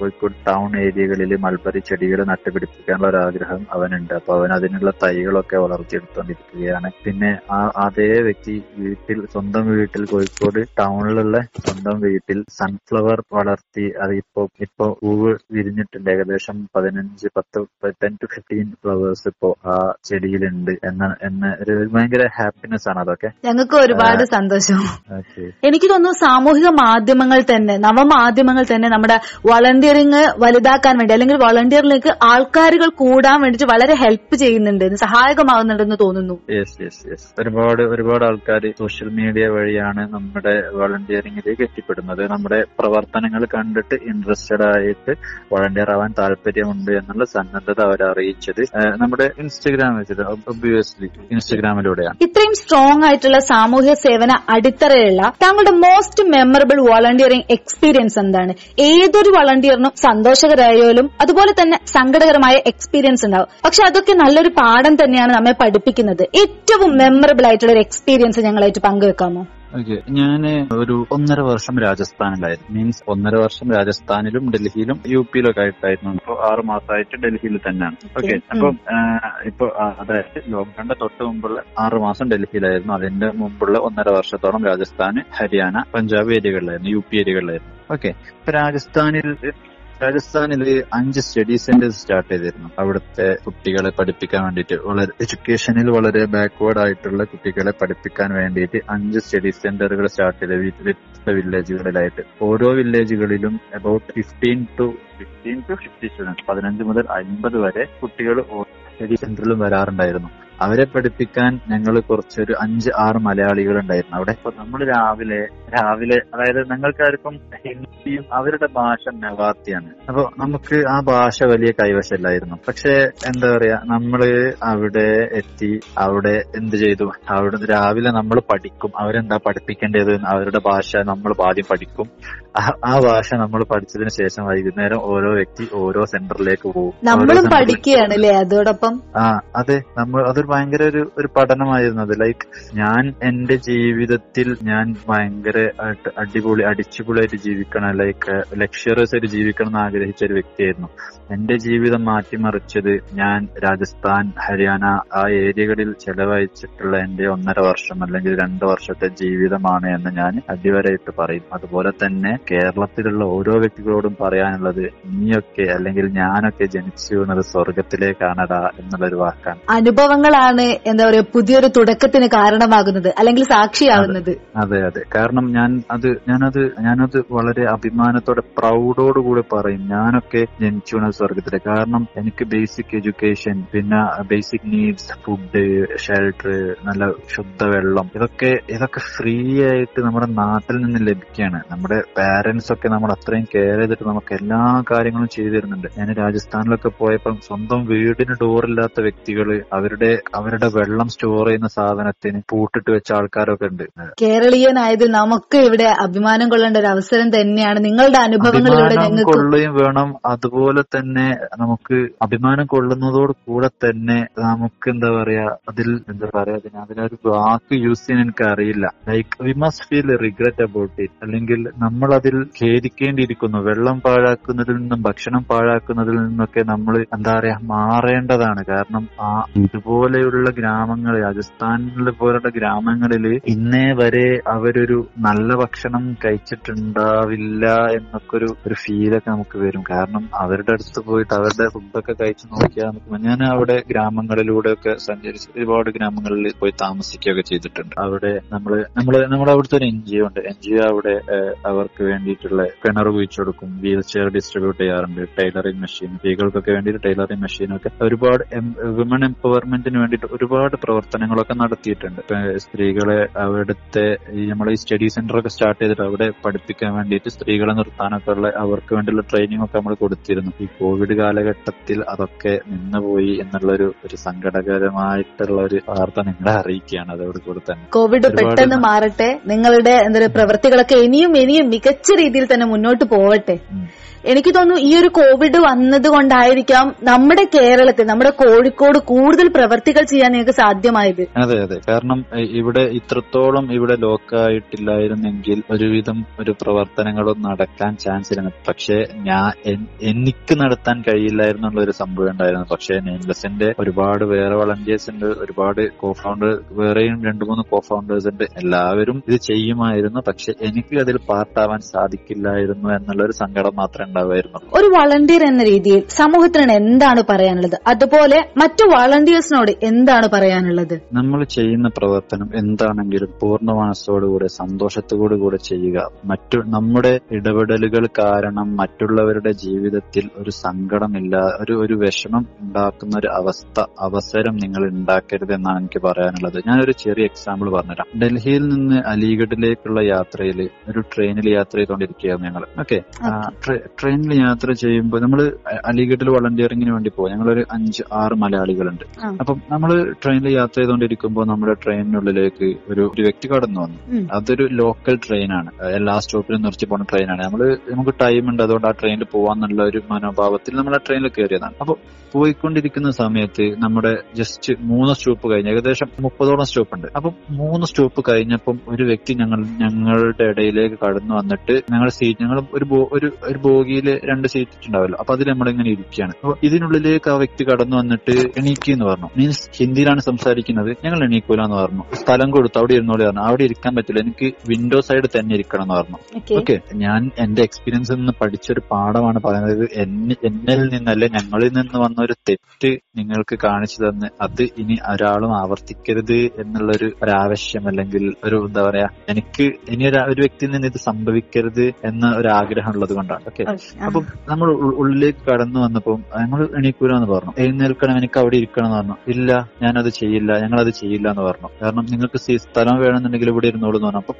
S2: കോഴിക്കോട് ടൗൺ ഏരിയകളിൽ മൾബറി ഒരു ചെടികൾ നട്ടുപിടിപ്പിക്കാനുള്ള ഒരു ആഗ്രഹം അവനുണ്ട്. അപ്പൊ അവൻ അതിനുള്ള തൈകളൊക്കെ വളർത്തിയെടുത്തുകൊണ്ടിരിക്കുകയാണ് പിന്നെ ആ അതേ വ്യക്തി വീട്ടിൽ സ്വന്തം വീട്ടിൽ കോഴിക്കോട് ടൗണിലുള്ള സ്വന്തം വീട്ടിൽ സൺഫ്ലവർ വളർത്തി അതിപ്പോ ഇപ്പോ ഇപ്പോ പൂവ് വിരിഞ്ഞിട്ടുണ്ട്. ഏകദേശം പതിനഞ്ച് പത്ത് ടെൻ ടു ഫിഫ്റ്റീൻ ഫ്ലവേഴ്സ് ഇപ്പോ ആ ചെടിയിലുണ്ട് എന്ന എന്ന ഒരു ഭയങ്കര ഹാപ്പിനെസ് ആണ് അതൊക്കെ.
S1: ഞങ്ങൾക്ക് ഒരുപാട് സന്തോഷം. എനിക്ക് തോന്നുന്നു സാമൂഹിക മാധ്യമങ്ങൾ തന്നെ നവമാധ്യമങ്ങൾ തന്നെ നമ്മുടെ വളണ്ടിയറിങ് വലുതാക്കാൻ വേണ്ടി അല്ലെങ്കിൽ വളണ്ടിയറിലേക്ക് ആൾക്കാരുകൾ കൂടാൻ വേണ്ടിട്ട് വളരെ ഹെൽപ്പ് ചെയ്യുന്നുണ്ട് സഹായകമാകുന്നുണ്ടെന്ന് തോന്നുന്നു.
S2: യെസ് യെസ് യെസ് ഒരുപാട് ഒരുപാട് ആൾക്കാർ സോഷ്യൽ മീഡിയ വഴിയാണ് നമ്മുടെ വളണ്ടിയറിംഗിലേക്ക് എത്തിപ്പെടുന്നത്. നമ്മുടെ പ്രവർത്തനങ്ങൾ കണ്ടിട്ട് ഇൻട്രസ്റ്റഡ് ആയിട്ട് വളണ്ടിയർ ആവാൻ താല്പര്യമുണ്ട് എന്നുള്ള സന്നദ്ധത അവർ അറിയിച്ചത് നമ്മുടെ ഇൻസ്റ്റഗ്രാം വെച്ചിട്ട് ഒബ്വിയസ്ലി ഇൻസ്റ്റഗ്രാമിലൂടെയാണ്
S1: ഇത്രയും സ്ട്രോങ് ആയിട്ടുള്ള സാമൂഹ്യ സേവന അടിത്തറയുള്ള താങ്കളുടെ മോസ്റ്റ് മെമ്മറബിൾ വോളണ്ടിയറിംഗ് എക്സ്പീരിയൻസ് എന്താണ്? ഏതൊരു വളണ്ടിയറിനും സന്തോഷകരായാലും അതുപോലെ തന്നെ സങ്കടകരമായ എക്സ്പീരിയൻസ് ഉണ്ടാവും. പക്ഷെ അതൊക്കെ നല്ലൊരു പാഠം തന്നെയാണ് നമ്മെ പഠിപ്പിക്കുന്നത്. ഏറ്റവും മെമ്മറബിൾ ആയിട്ടുള്ള ഒരു എക്സ്പീരിയൻസ് ഞങ്ങളായിട്ട് പങ്കുവെക്കാമോ?
S2: ഓക്കെ. ഞാൻ ഒരു ഒന്നര വർഷം രാജസ്ഥാനിലായിരുന്നു. മീൻസ് ഒന്നര വർഷം രാജസ്ഥാനിലും ഡൽഹിയിലും യു പിയിലും ഒക്കെ ആയിട്ടായിരുന്നു. ഇപ്പൊ ആറ് മാസമായിട്ട് ഡൽഹിയിൽ തന്നെയാണ്. ഓക്കെ. അപ്പം ഇപ്പൊ അതായത് ലോക്ക്ഡൌണിന്റെ തൊട്ട് മുമ്പുള്ള ആറ് മാസം ഡൽഹിയിലായിരുന്നു. അതിന്റെ മുമ്പുള്ള ഒന്നര വർഷത്തോളം രാജസ്ഥാന് ഹരിയാന പഞ്ചാബ് ഏരിയകളിലായിരുന്നു യു പി ഏരിയകളിലായിരുന്നു. ഓക്കെ. ഇപ്പൊ രാജസ്ഥാനിൽ രാജസ്ഥാനിൽ അഞ്ച് സ്റ്റഡി സെന്റേഴ്സ് സ്റ്റാർട്ട് ചെയ്തിരുന്നു. അവിടുത്തെ കുട്ടികളെ പഠിപ്പിക്കാൻ വേണ്ടിട്ട് വളരെ എഡ്യൂക്കേഷനിൽ വളരെ ബാക്ക്വേർഡ് ആയിട്ടുള്ള കുട്ടികളെ പഠിപ്പിക്കാൻ വേണ്ടിയിട്ട് അഞ്ച് സ്റ്റഡി സെന്ററുകൾ സ്റ്റാർട്ട് ചെയ്ത് വ്യത്യസ്ത വില്ലേജുകളിലായിട്ട്. ഓരോ വില്ലേജുകളിലും about fifteen to fifteen to fifty students പതിനഞ്ച് മുതൽ അൻപത് വരെ കുട്ടികൾ സ്റ്റഡി സെന്ററിലും വരാറുണ്ടായിരുന്നു. അവരെ പഠിപ്പിക്കാൻ ഞങ്ങൾ കുറച്ചൊരു അഞ്ച് ആറ് മലയാളികൾ ഉണ്ടായിരുന്നു അവിടെ ഇപ്പൊ നമ്മൾ രാവിലെ രാവിലെ അതായത് ഞങ്ങൾക്കാർക്കും ഹിന്ദിയും അവരുടെ ഭാഷ മെവാത്തിയാണ് അപ്പൊ നമുക്ക് ആ ഭാഷ വലിയ കൈവശമില്ലായിരുന്നു. പക്ഷെ എന്താ പറയാ നമ്മൾ അവിടെ എത്തി അവിടെ എന്ത് ചെയ്തു? അവിടെ രാവിലെ നമ്മൾ പഠിക്കും. അവരെന്താ പഠിപ്പിക്കേണ്ടത്? അവരുടെ ഭാഷ നമ്മൾ ആദ്യം പഠിക്കും. ആ- ഭാഷ നമ്മൾ പഠിച്ചതിന് ശേഷം വൈകുന്നേരം ഓരോ വ്യക്തി ഓരോ സെന്ററിലേക്ക് പോകും.
S1: നമ്മളും പഠിക്കുകയാണ് അല്ലേ അതോടൊപ്പം?
S2: ആ അതെ. നമ്മൾ അതൊരു ഭയങ്കര ഒരു ഒരു പഠനമായിരുന്നു അത്. ലൈക്ക് ഞാൻ എന്റെ ജീവിതത്തിൽ ഞാൻ ഭയങ്കര അടിപൊളി അടിച്ചുപൊളിയായിട്ട് ജീവിക്കണം ലൈക്ക് ലക്ഷറിയസ് ആയിട്ട് ജീവിക്കണം എന്ന് ആഗ്രഹിച്ച ഒരു വ്യക്തിയായിരുന്നു. എന്റെ ജീവിതം മാറ്റിമറിച്ചത് ഞാൻ രാജസ്ഥാൻ ഹരിയാന ആ ഏരിയകളിൽ ചെലവഴിച്ചിട്ടുള്ള എന്റെ ഒന്നര വർഷം അല്ലെങ്കിൽ രണ്ട് വർഷത്തെ ജീവിതമാണ് എന്ന് ഞാൻ അടിവരയിട്ട് പറയും. അതുപോലെ തന്നെ കേരളത്തിലുള്ള ഓരോ വ്യക്തികളോടും പറയാനുള്ളത് നീയൊക്കെ അല്ലെങ്കിൽ ഞാനൊക്കെ ജനിച്ചു വീണത് സ്വർഗത്തിലേക്കാണടാ എന്നുള്ളൊരു വാക്കാണ്.
S1: അനുഭവങ്ങളാണ് എന്താ പറയുക പുതിയൊരു തുടക്കത്തിന് കാരണമാകുന്നത് അല്ലെങ്കിൽ സാക്ഷിയാവുന്നത്.
S2: അതെ അതെ കാരണം ഞാൻ അത് ഞാനത് ഞാനത് വളരെ അഭിമാനത്തോടെ പ്രൗഡോടുകൂടി പറയും ഞാനൊക്കെ ജനിച്ചു വീണത് സ്വർഗത്തിലെ കാരണം എനിക്ക് ബേസിക് എഡ്യൂക്കേഷൻ പിന്നെ ബേസിക് നീഡ്സ് ഫുഡ് ഷെൽട്ടർ നല്ല ശുദ്ധവെള്ളം ഇതൊക്കെ ഇതൊക്കെ ഫ്രീ ആയിട്ട് നമ്മുടെ നാട്ടിൽ നിന്ന് ലഭിക്കുകയാണ്. നമ്മുടെ പാരന്റ്സ് ഒക്കെ നമ്മൾ അത്രയും കെയർ ചെയ്തിട്ട് നമുക്ക് എല്ലാ കാര്യങ്ങളും ചെയ്തു തരുന്നുണ്ട്. ഞാൻ രാജസ്ഥാനിലൊക്കെ പോയപ്പോൾ സ്വന്തം വീടിന് ഡോറില്ലാത്ത വ്യക്തികൾ അവരുടെ അവരുടെ വെള്ളം സ്റ്റോർ ചെയ്യുന്ന സാധനത്തിന് പൂട്ടിട്ട് വെച്ച ആൾക്കാരൊക്കെ ഉണ്ട്.
S1: കേരളീയനായതിൽ നമുക്ക് ഇവിടെ അഭിമാനം കൊള്ളേണ്ട ഒരു അവസരം തന്നെയാണ് നിങ്ങളുടെ അനുഭവങ്ങളിലൂടെ ഞങ്ങൾക്ക്
S2: കൊള്ളുകയും വേണം. അതുപോലെ തന്നെ നമുക്ക് അഭിമാനം കൊള്ളുന്നതോട് കൂടെ തന്നെ നമുക്ക് എന്താ പറയാ അതിൽ എന്താ പറയാ അതിന് അതിനൊരു വാക്ക് യൂസ് ചെയ്യാൻ എനിക്ക് അറിയില്ല like we must feel regret about it അല്ലെങ്കിൽ നമ്മൾ അതിൽ ഖേദിക്കേണ്ടിയിരിക്കുന്നു. വെള്ളം പാഴാക്കുന്നതിൽ നിന്നും ഭക്ഷണം പാഴാക്കുന്നതിൽ നിന്നൊക്കെ നമ്മൾ എന്താ പറയാ മാറേണ്ടതാണ്. കാരണം ആ ഇതുപോലെയുള്ള ഗ്രാമങ്ങൾ രാജസ്ഥാനിലെ പോലുള്ള ഗ്രാമങ്ങളിൽ ഇന്നേ വരെ അവരൊരു നല്ല ഭക്ഷണം കഴിച്ചിട്ടുണ്ടാവില്ല എന്നൊക്കെ ഒരു ഒരു ഫീലൊക്കെ നമുക്ക് വരും. കാരണം അവരുടെ അടുത്ത് പോയിട്ട് അവരുടെ ഫുഡൊക്കെ കഴിച്ചു നോക്കിയാൽ നമുക്ക് ഞാൻ അവിടെ ഗ്രാമങ്ങളിലൂടെ ഒക്കെ സഞ്ചരിച്ച് ഒരുപാട് ഗ്രാമങ്ങളിൽ പോയി താമസിക്കുകയൊക്കെ ചെയ്തിട്ടുണ്ട്. അവിടെ നമ്മൾ നമ്മൾ നമ്മുടെ അവിടുത്തെ ഒരു എൻ ജി ഒ ഉണ്ട്. എൻ ജി ഒ അവിടെ ഏഹ്, അവർക്ക് വേണ്ടിയിട്ടുള്ള കിണർ കുഴിച്ചു കൊടുക്കും വീൽ ചെയർ ഡിസ്ട്രിബ്യൂട്ട് ചെയ്യാറുണ്ട് ടൈലറിംഗ് മെഷീൻ സ്ത്രീകൾക്കൊക്കെ വേണ്ടിയിട്ട് ടൈലറിംഗ് മെഷീനൊക്കെ ഒരുപാട് വിമൺ എംപവർമെന്റിന് വേണ്ടിയിട്ട് ഒരുപാട് പ്രവർത്തനങ്ങളൊക്കെ നടത്തിയിട്ടുണ്ട്. സ്ത്രീകളെ അവിടുത്തെ ഈ നമ്മളെ ഈ സ്റ്റഡി സെന്റർ ഒക്കെ സ്റ്റാർട്ട് ചെയ്തിട്ട് അവിടെ പഠിപ്പിക്കാൻ വേണ്ടിയിട്ട് സ്ത്രീകളെ നിർത്താനൊക്കെ ഉള്ള അവർക്ക് വേണ്ടിയുള്ള ട്രെയിനിങ് ഒക്കെ നമ്മൾ കൊടുത്തിരുന്നു. ഈ കോവിഡ് കാലഘട്ടത്തിൽ അതൊക്കെ നിന്നുപോയി എന്നുള്ളൊരു ഒരു സങ്കടകരമായിട്ടുള്ള ഒരു വാർത്ത നിങ്ങളെ അറിയിക്കുകയാണ്. അതോടുകൂടി തന്നെ.
S1: കോവിഡ് പെട്ടെന്ന് മാറട്ടെ. നിങ്ങളുടെ എന്താ പ്രവൃത്തികളൊക്കെ ഇനിയും ഇനിയും മികച്ച രീതിയിൽ തന്നെ മുന്നോട്ട് പോവട്ടെ. എനിക്ക് തോന്നുന്നു ഈ ഒരു കോവിഡ് വന്നത് കൊണ്ടായിരിക്കാം നമ്മുടെ കേരളത്തിൽ നമ്മുടെ കോഴിക്കോട് കൂടുതൽ പ്രവർത്തികൾ ചെയ്യാൻ നിങ്ങൾക്ക് സാധ്യമായത്.
S2: അതെ അതെ. കാരണം ഇവിടെ ഇത്രത്തോളം ഇവിടെ ലോക്കായിട്ടില്ലായിരുന്നെങ്കിൽ ഒരുവിധം ഒരു പ്രവർത്തനങ്ങളും നടക്കാൻ ചാൻസ് ഇല്ല പക്ഷേ ഞാൻ എനിക്ക് നടത്താൻ കഴിയില്ലായിരുന്നു എന്നുള്ള ഒരു സംഭവം ഉണ്ടായിരുന്നു. പക്ഷേ നെയിംലെസിന്റെ ഒരുപാട് വേറെ വളണ്ടിയേഴ്സ് ഉണ്ട് ഒരുപാട് കോ ഫൗണ്ടർ വേറെയും രണ്ടു മൂന്ന് കോ ഫൗണ്ടേഴ്സ് ഉണ്ട്. എല്ലാവരും ഇത് ചെയ്യുമായിരുന്നു. പക്ഷെ എനിക്ക് അതിൽ പാർട്ടാവാൻ സാധിക്കില്ലായിരുന്നു എന്നുള്ള ഒരു സങ്കടം മാത്രമേ ഉണ്ടാവുമായിരുന്നു.
S1: ഒരു വളണ്ടിയർ എന്ന രീതിയിൽ സമൂഹത്തിന് എന്താണ് പറയാനുള്ളത്? അതുപോലെ മറ്റു വളണ്ടിയേഴ്സിനോട് എന്താണ് പറയാനുള്ളത്?
S2: നമ്മൾ ചെയ്യുന്ന പ്രവർത്തനം എന്താണെങ്കിലും പൂർണ മനസ്സോടുകൂടെ സന്തോഷത്തോടു കൂടെ ചെയ്യുക. മറ്റു നമ്മുടെ ഇടപെടലുകൾ കാരണം മറ്റുള്ളവരുടെ ജീവിതത്തിൽ ഒരു സങ്കടമില്ല ഒരു ഒരു വിഷമം ഉണ്ടാക്കുന്ന ഒരു അവസ്ഥ അവസരം നിങ്ങൾ ഉണ്ടാക്കരുത് എന്നാണ് എനിക്ക് പറയാനുള്ളത്. ഞാനൊരു ചെറിയ എക്സാമ്പിൾ പറഞ്ഞുതരാം. ഡൽഹിയിൽ നിന്ന് അലിഗഡിലേക്കുള്ള യാത്രയിൽ ഒരു ട്രെയിനിൽ യാത്ര ചെയ്തുകൊണ്ടിരിക്കുകയായിരുന്നു ഞങ്ങൾ. ഓക്കെ ട്രെയിനിൽ യാത്ര ചെയ്യുമ്പോൾ നമ്മൾ അലിഗഡിൽ വളണ്ടിയറിങ്ങിന് വേണ്ടി പോകും ഞങ്ങളൊരു അഞ്ച് ആറ് മലയാളികളുണ്ട്. അപ്പം നമ്മൾ ട്രെയിനിൽ യാത്ര ചെയ്തുകൊണ്ടിരിക്കുമ്പോൾ നമ്മുടെ ട്രെയിനിനുള്ളിലേക്ക് ഒരു ഒരു വ്യക്തി കടന്നു വന്നു. അതൊരു ലോക്കൽ ട്രെയിനാണ്. എല്ലാ സ്റ്റോപ്പിലും നിർത്തി പോകുന്ന ട്രെയിനാണ്. നമ്മൾ നമുക്ക് ടൈം ഉണ്ട്. അതുകൊണ്ട് ആ ട്രെയിനിൽ പോവാന്നുള്ള ഒരു മനോഭാവത്തിൽ നമ്മൾ ആ ട്രെയിനിൽ കയറിയതാണ്. അപ്പൊ പോയിക്കൊണ്ടിരിക്കുന്ന സമയത്ത് നമ്മുടെ ജസ്റ്റ് മൂന്ന് സ്റ്റോപ്പ് കഴിഞ്ഞ ഏകദേശം മുപ്പതോളം സ്റ്റോപ്പ് ഉണ്ട് അപ്പം മൂന്ന് സ്റ്റോപ്പ് കഴിഞ്ഞപ്പം ഒരു വ്യക്തി ഞങ്ങൾ ഞങ്ങളുടെ ഇടയിലേക്ക് കടന്നു വന്നിട്ട് ഞങ്ങളുടെ സീറ്റ് ഞങ്ങൾ ഒരു ഒരു ഒരു ബോഗിയിൽ രണ്ട് സീറ്റ് ഉണ്ടാവല്ലോ അപ്പൊ അതിൽ നമ്മളിങ്ങനെ ഇരിക്കുകയാണ് അപ്പൊ ഇതിനുള്ളിലേക്ക് ആ വ്യക്തി കടന്നു വന്നിട്ട് എണീക്കി എന്ന് പറഞ്ഞു. മീൻസ് ഹിന്ദിയിലാണ് സംസാരിക്കുന്നത്. ഞങ്ങൾ എണീക്കൂല എന്ന് പറഞ്ഞു. സ്ഥലം കൊടുത്തു അവിടെ ഇരുന്നോളി പറഞ്ഞു. അവിടെ ഇരിക്കാൻ പറ്റില്ല. എനിക്ക് വിൻഡോ സൈഡ് തന്നെ ഇരിക്കണം എന്ന് പറഞ്ഞു
S1: ഓക്കെ
S2: ഞാൻ എന്റെ എക്സ്പീരിയൻസിൽ നിന്ന് പഠിച്ചൊരു പാഠമാണ് പറയുന്നത്. എന്നെ- എന്നിൽ നിന്നല്ല ഞങ്ങളിൽ നിന്ന് വന്ന ഒരു തെറ്റ് നിങ്ങൾക്ക് കാണിച്ചു തന്ന് അത് ഇനി ഒരാളും ആവർത്തിക്കരുത് എന്നുള്ളൊരു ഒരാവശ്യം അല്ലെങ്കിൽ ഒരു എന്താ പറയാ എനിക്ക് ഇനി ഒരു വ്യക്തിയിൽ നിന്ന് ഇത് സംഭവിക്കരുത് എന്ന ഒരു ആഗ്രഹം ഉള്ളത് കൊണ്ടാണ് ഓക്കെ അപ്പൊ നമ്മൾ ഉള്ളിലേക്ക് കടന്നു വന്നപ്പോൾ ഞങ്ങൾ എണീക്കൂലെന്ന് പറഞ്ഞു. എഴുന്നേൽക്കണം എനിക്ക് അവിടെ ഇരിക്കണം എന്ന് പറഞ്ഞു. ഇല്ല ഞാനത് ചെയ്യില്ല ഞങ്ങൾ അത് ചെയ്യില്ല എന്ന് പറഞ്ഞു. കാരണം നിങ്ങൾക്ക് സ്ഥലം വേണമെന്നുണ്ടെങ്കിൽ ഇവിടെ ഇരുന്നോളൂ എന്ന് പറഞ്ഞു. അപ്പൊ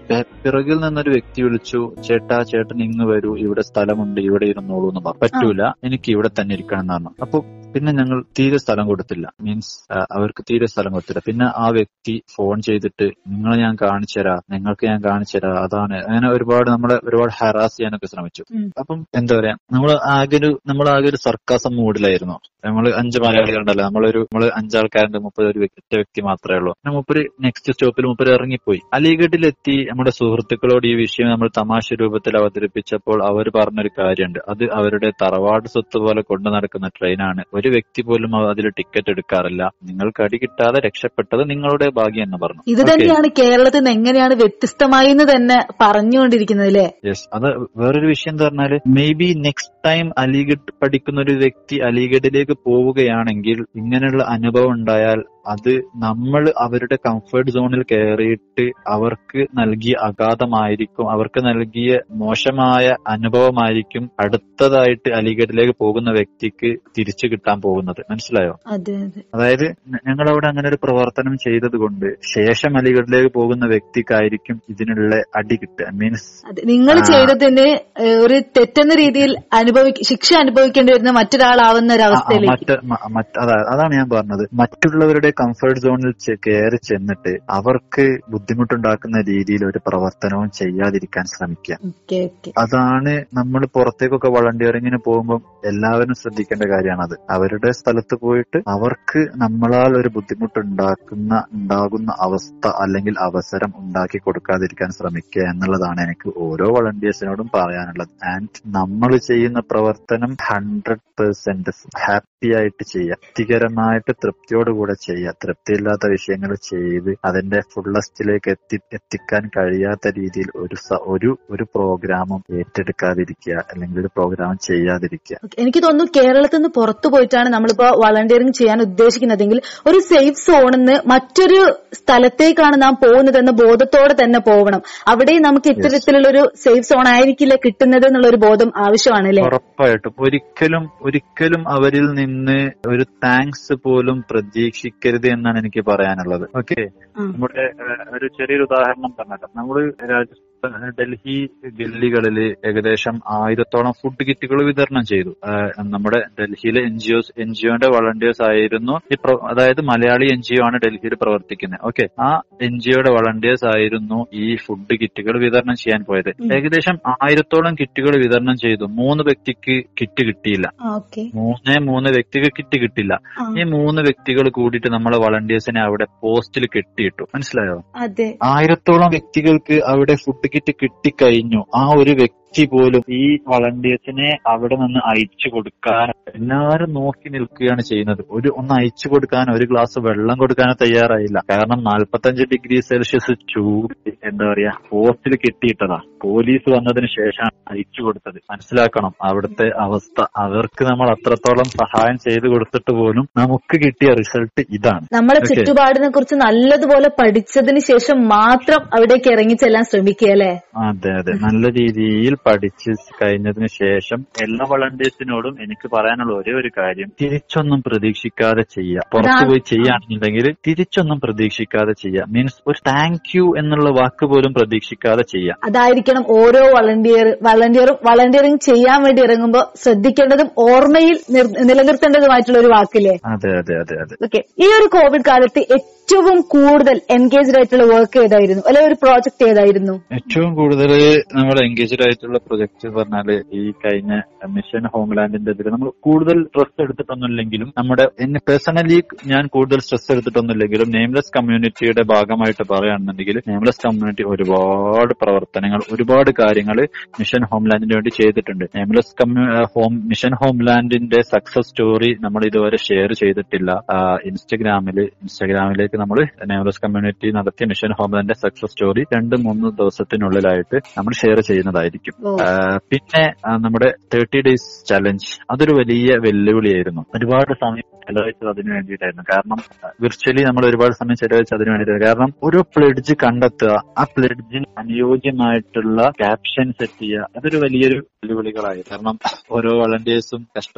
S2: പിറകിൽ നിന്നൊരു വ്യക്തി വിളിച്ചു ചേട്ടാ ചേട്ടൻ ഇങ്ങ് വരൂ ഇവിടെ സ്ഥലമുണ്ട് ഇവിടെ ഇരുന്നോളൂ എന്ന് പറഞ്ഞു. പറ്റൂല എനിക്ക് ഇവിടെ തന്നെ ഇരിക്കണം എന്ന് പറഞ്ഞു. അപ്പൊ പിന്നെ ഞങ്ങൾ തീരെ സ്ഥലം കൊടുത്തില്ല. മീൻസ് അവർക്ക് തീരെ സ്ഥലം കൊടുത്തില്ല. പിന്നെ ആ വ്യക്തി ഫോൺ ചെയ്തിട്ട് നിങ്ങളെ ഞാൻ കാണിച്ചു തരാം നിങ്ങൾക്ക് ഞാൻ കാണിച്ചു തരാം അതാണ്. അങ്ങനെ ഒരുപാട് നമ്മളെ ഒരുപാട് ഹറാസ് ചെയ്യാനൊക്കെ ശ്രമിച്ചു. അപ്പം എന്താ പറയാ നമ്മൾ ആകെ ഒരു നമ്മൾ ആകെ ഒരു സർക്കാസം മൂഡിലായിരുന്നു. നമ്മൾ അഞ്ച് മലയാളികളുണ്ടല്ലോ നമ്മളൊരു നമ്മൾ അഞ്ചാൾക്കാരുണ്ട് മുപ്പത് ഒരു വ്യക്തി- ഒറ്റ വ്യക്തി മാത്രമേ ഉള്ളൂ. പിന്നെ മുപ്പര് നെക്സ്റ്റ് സ്റ്റോപ്പിൽ മുപ്പര് ഇറങ്ങിപ്പോയി. അലിഗഡിലെത്തി നമ്മുടെ സുഹൃത്തുക്കളോട് ഈ വിഷയം നമ്മൾ തമാശ രൂപത്തിൽ അവതരിപ്പിച്ചപ്പോൾ അവർ പറഞ്ഞൊരു കാര്യമുണ്ട്. അത് അവരുടെ തറവാട് സ്വത്ത് പോലെ കൊണ്ടു നടക്കുന്ന ട്രെയിനാണ് ഒരു വ്യക്തി പോലും അതിൽ ടിക്കറ്റ് എടുക്കാറില്ല. നിങ്ങൾക്ക് അടി കിട്ടാതെ രക്ഷപ്പെട്ടത് നിങ്ങളുടെ ഭാഗ്യം എന്ന് പറഞ്ഞു.
S1: ഇത് തന്നെയാണ് കേരളത്തിൽ നിന്ന് എങ്ങനെയാണ് വ്യത്യസ്തമായി എന്ന് തന്നെ പറഞ്ഞുകൊണ്ടിരിക്കുന്നത് അല്ലേ?
S2: യെസ് അത് വേറൊരു വിഷയം എന്ന് പറഞ്ഞാൽ maybe next time Aligarh പഠിക്കുന്ന ഒരു വ്യക്തി അലിഗഡിലേക്ക് പോവുകയാണെങ്കിൽ ഇങ്ങനെയുള്ള അനുഭവം ഉണ്ടായാൽ അത് നമ്മൾ അവരുടെ കംഫർട്ട് സോണിൽ കയറിയിട്ട് അവർക്ക് നൽകിയ അഗാധമായിരിക്കും. അവർക്ക് നൽകിയ മോശമായ അനുഭവമായിരിക്കും അടുത്തതായിട്ട് അലിഗഡിലേക്ക് പോകുന്ന വ്യക്തിക്ക് തിരിച്ചു കിട്ടാൻ പോകുന്നത്. മനസ്സിലായോ?
S1: അതെ അതെ.
S2: അതായത് ഞങ്ങൾ അവിടെ അങ്ങനെ ഒരു പ്രവർത്തനം ചെയ്തത് കൊണ്ട് ശേഷം അലിഗഡിലേക്ക് പോകുന്ന വ്യക്തിക്കായിരിക്കും ഇതിനുള്ള അടി കിട്ടുക. മീൻസ്
S1: നിങ്ങൾ. ചെയ്തതിന് ഒരു തെറ്റെന്ന രീതിയിൽ അനുഭവിക്ക ശിക്ഷ അനുഭവിക്കേണ്ടി വരുന്ന മറ്റൊരാളാവുന്ന ഒരു അവസ്ഥയിലേക്ക്
S2: മറ്റ് മ- മറ്റ് അതാ- അതാണ് ഞാൻ പറഞ്ഞത്. മറ്റുള്ളവരുടെ കംഫർട്ട് സോണിൽ കയറി ചെന്നിട്ട് അവർക്ക് ബുദ്ധിമുട്ടുണ്ടാക്കുന്ന രീതിയിൽ ഒരു പ്രവർത്തനവും ചെയ്യാതിരിക്കാൻ ശ്രമിക്കുക. അതാണ് നമ്മൾ പുറത്തേക്കൊക്കെ വളണ്ടിയറിങ്ങിന് പോകുമ്പോൾ എല്ലാവരും ശ്രദ്ധിക്കേണ്ട കാര്യമാണത്. അവരുടെ സ്ഥലത്ത് പോയിട്ട് അവർക്ക് നമ്മളാൽ ഒരു ബുദ്ധിമുട്ടുണ്ടാക്കുന്ന ഉണ്ടാകുന്ന അവസ്ഥ അല്ലെങ്കിൽ അവസരം ഉണ്ടാക്കി കൊടുക്കാതിരിക്കാൻ ശ്രമിക്കുക എന്നുള്ളതാണ് എനിക്ക് ഓരോ വളണ്ടിയേഴ്സിനോടും പറയാനുള്ളത്. ആൻഡ് നമ്മൾ ചെയ്യുന്ന പ്രവർത്തനം ഹൺഡ്രഡ് പെർസെന്റ് ഹാപ്പി ആയിട്ട് ചെയ്യുക. തൃപ്തികരമായിട്ട് തൃപ്തിയോടുകൂടെ ചെയ്യുക. തൃപ്തിയില്ലാത്ത വിഷയങ്ങൾ ചെയ്ത് അതിന്റെ ഫുള്ളസ്റ്റിലേക്ക് എത്തി എത്തിക്കാൻ കഴിയാത്ത രീതിയിൽ ഒരു ഒരു ഒരു പ്രോഗ്രാമും ഏറ്റെടുക്കാതിരിക്കുക. അല്ലെങ്കിൽ ഒരു പ്രോഗ്രാം ചെയ്യാതിരിക്കുക.
S1: എനിക്ക് തോന്നുന്നു കേരളത്തിൽ നിന്ന് പുറത്തു പോയിട്ടാണ് നമ്മളിപ്പോ വളണ്ടിയറിംഗ് ചെയ്യാൻ ഉദ്ദേശിക്കുന്നതെങ്കിൽ ഒരു സേഫ് സോണിൽ നിന്ന് മറ്റൊരു സ്ഥലത്തേക്കാണ് നാം പോകുന്നതെന്ന ബോധത്തോടെ തന്നെ പോകണം അവിടെ നമുക്ക് ഇത്തരത്തിലുള്ള ഒരു സേഫ് സോൺ ആയിരിക്കില്ല കിട്ടുന്നത് എന്നുള്ള ഒരു ബോധം ആവശ്യമാണ് അല്ലേ?
S2: ഉറപ്പായിട്ടും. ഒരിക്കലും ഒരിക്കലും അവരിൽ നിന്ന് ഒരു താങ്ക്സ് പോലും പ്രതീക്ഷിക്കരുത് എന്നാണ് എനിക്ക് പറയാനുള്ളത്. ഓക്കെ നമ്മുടെ ഒരു ചെറിയൊരു ഉദാഹരണം പറഞ്ഞല്ലോ നമ്മൾ രാജസ്ഥാൻ ഡൽഹി ഗല്ലികളിൽ ഏകദേശം ആയിരത്തോളം ഫുഡ് കിറ്റുകൾ വിതരണം ചെയ്തു. നമ്മുടെ ഡൽഹിയിലെ N G Os N G ഒന്റെ volunteers ആയിരുന്നു. ഈ അതായത് മലയാളി എൻ ജി ഒ ആണ് ഡൽഹിയിൽ പ്രവർത്തിക്കുന്നത്. ഓക്കെ ആ എൻ ജി ഒയുടെ വളണ്ടിയേഴ്സ് ആയിരുന്നു ഈ ഫുഡ് കിറ്റുകൾ വിതരണം ചെയ്യാൻ പോയത്. ഏകദേശം ആയിരത്തോളം കിറ്റുകൾ വിതരണം ചെയ്തു. മൂന്ന് വ്യക്തിക്ക് കിറ്റ് കിട്ടിയില്ല. മൂന്നേ മൂന്ന് വ്യക്തിക്ക് കിറ്റ് കിട്ടില്ല. ഈ മൂന്ന് വ്യക്തികൾ കൂടിയിട്ട് നമ്മളെ വളണ്ടിയേഴ്സിനെ അവിടെ പോസ്റ്റിൽ കെട്ടിയിട്ടു. മനസ്സിലായോ? ആയിരത്തോളം വ്യക്തികൾക്ക് അവിടെ ഫുഡ് കിറ്റ് കിട്ടിക്കഴിഞ്ഞു. ആ ഒരു വ്യക്തി പോലും ഈ വളണ്ടിയേഴ്സിനെ അവിടെ നിന്ന് അയച്ചു കൊടുക്കാൻ എല്ലാരും നോക്കി നിൽക്കുകയാണ് ചെയ്യുന്നത്. ഒരു ഒന്ന് അയച്ചു കൊടുക്കാൻ ഒരു ഗ്ലാസ് വെള്ളം കൊടുക്കാനോ തയ്യാറായില്ല. കാരണം നാൽപ്പത്തഞ്ച് ഡിഗ്രി സെൽഷ്യസ് ചൂട് എന്താ പറയാ പോസ്റ്റിൽ കെട്ടിയിട്ടതാ. പോലീസ് വന്നതിന് ശേഷമാണ് അയച്ചു കൊടുത്തത്. മനസ്സിലാക്കണം അവിടുത്തെ അവസ്ഥ. അവർക്ക് നമ്മൾ അത്രത്തോളം സഹായം ചെയ്തു കൊടുത്തിട്ട് പോലും നമുക്ക് കിട്ടിയ റിസൾട്ട് ഇതാണ്.
S1: നമ്മളെ. ചുറ്റുപാടിനെ കുറിച്ച് നല്ലതുപോലെ പഠിച്ചതിന് ശേഷം മാത്രം അവിടേക്ക് ഇറങ്ങി ചെല്ലാൻ ശ്രമിക്കുക അല്ലേ
S2: അതെ അതെ. നല്ല രീതിയിൽ പഠിച്ച് കഴിഞ്ഞതിന് ശേഷം എല്ലാ വളണ്ടിയേഴ്സിനോടും എനിക്ക് പറയാനുള്ള ഒരേ ഒരു കാര്യം. തിരിച്ചൊന്നും പ്രതീക്ഷിക്കാതെ ചെയ്യുക. പുറത്തു. പോയി ചെയ്യുകയാണെന്നുണ്ടെങ്കിൽ തിരിച്ചൊന്നും പ്രതീക്ഷിക്കാതെ ചെയ്യുക. മീൻസ് ഒരു താങ്ക് യു എന്നുള്ള വാക്ക് പോലും പ്രതീക്ഷിക്കാതെ ചെയ്യുക.
S1: അതായിരിക്കണം ഓരോ വളണ്ടിയർ വളണ്ടിയറും വളണ്ടിയറിംഗ് ചെയ്യാൻ വേണ്ടി ഇറങ്ങുമ്പോൾ ശ്രദ്ധിക്കേണ്ടതും ഓർമ്മയിൽ നിർ- നിലനിർത്തേണ്ടതുമായിട്ടുള്ള ഒരു വാക്കില്ലേ?
S2: അതെ അതെ അതെ അതെ.
S1: ഓക്കെ ഈ ഒരു കോവിഡ് കാലത്ത് ഏറ്റവും കൂടുതൽ എൻഗേജ്ഡ് ആയിട്ടുള്ള വർക്ക് ഏതായിരുന്നു? അല്ലെ ഒരു പ്രോജക്ട് ഏതായിരുന്നു?
S2: ഏറ്റവും കൂടുതൽ നമ്മൾ എൻഗേജ്ഡ് ആയിട്ടുള്ള പ്രൊജക്ട് പറഞ്ഞാൽ ഈ കഴിഞ്ഞ മിഷൻ ഹോംലാൻഡിന്റെ ഇതിൽ നമ്മൾ കൂടുതൽ സ്ട്രെസ് എടുത്തിട്ടൊന്നുമില്ലെങ്കിലും നമ്മുടെ എന്നെ പേഴ്സണലി ഞാൻ കൂടുതൽ സ്ട്രെസ് എടുത്തിട്ടൊന്നുമില്ലെങ്കിലും നെയിംലെസ് കമ്മ്യൂണിറ്റിയുടെ ഭാഗമായിട്ട് പറയുകയാണെന്നുണ്ടെങ്കിൽ നെയിംലെസ് കമ്മ്യൂണിറ്റി ഒരുപാട് പ്രവർത്തനങ്ങൾ ഒരുപാട് കാര്യങ്ങൾ മിഷൻ ഹോംലാൻഡിന് വേണ്ടി ചെയ്തിട്ടുണ്ട്. നെയിംലെസ് ഹോം മിഷൻ ഹോംലാൻഡിന്റെ സക്സസ് സ്റ്റോറി നമ്മൾ ഇതുവരെ ഷെയർ ചെയ്തിട്ടില്ല. ഇൻസ്റ്റഗ്രാമിൽ ഇൻസ്റ്റഗ്രാമിലേക്ക് നമ്മൾ നെവറസ് കമ്മ്യൂണിറ്റി നടത്തിയ മിഷൻ ഹോമിന്റെ സക്സസ് സ്റ്റോറി രണ്ട് മൂന്ന് ദിവസത്തിനുള്ളിലായിട്ട് നമ്മൾ ഷെയർ ചെയ്യുന്നതായിരിക്കും. പിന്നെ നമ്മുടെ തേർട്ടി ഡേയ്സ് ചലഞ്ച് അതൊരു വലിയ വെല്ലുവിളിയായിരുന്നു. ഒരുപാട് സമയം ചെലവഴിച്ചത് അതിനു വേണ്ടിയിട്ടായിരുന്നു. കാരണം വിർച്വലി നമ്മൾ ഒരുപാട് സമയം ചെലവഴിച്ചത് അതിനു വേണ്ടിയിട്ടായിരുന്നു. കാരണം ഒരു പ്ലെഡ്ജ് കണ്ടെത്തുക ആ പ്ലെഡ്ജിന് അനുയോജ്യമായിട്ടുള്ള ക്യാപ്ഷൻ സെറ്റ് ചെയ്യുക അതൊരു വലിയൊരു വെല്ലുവിളികളായി. കാരണം ഓരോ വളണ്ടിയേഴ്സും കഷ്ട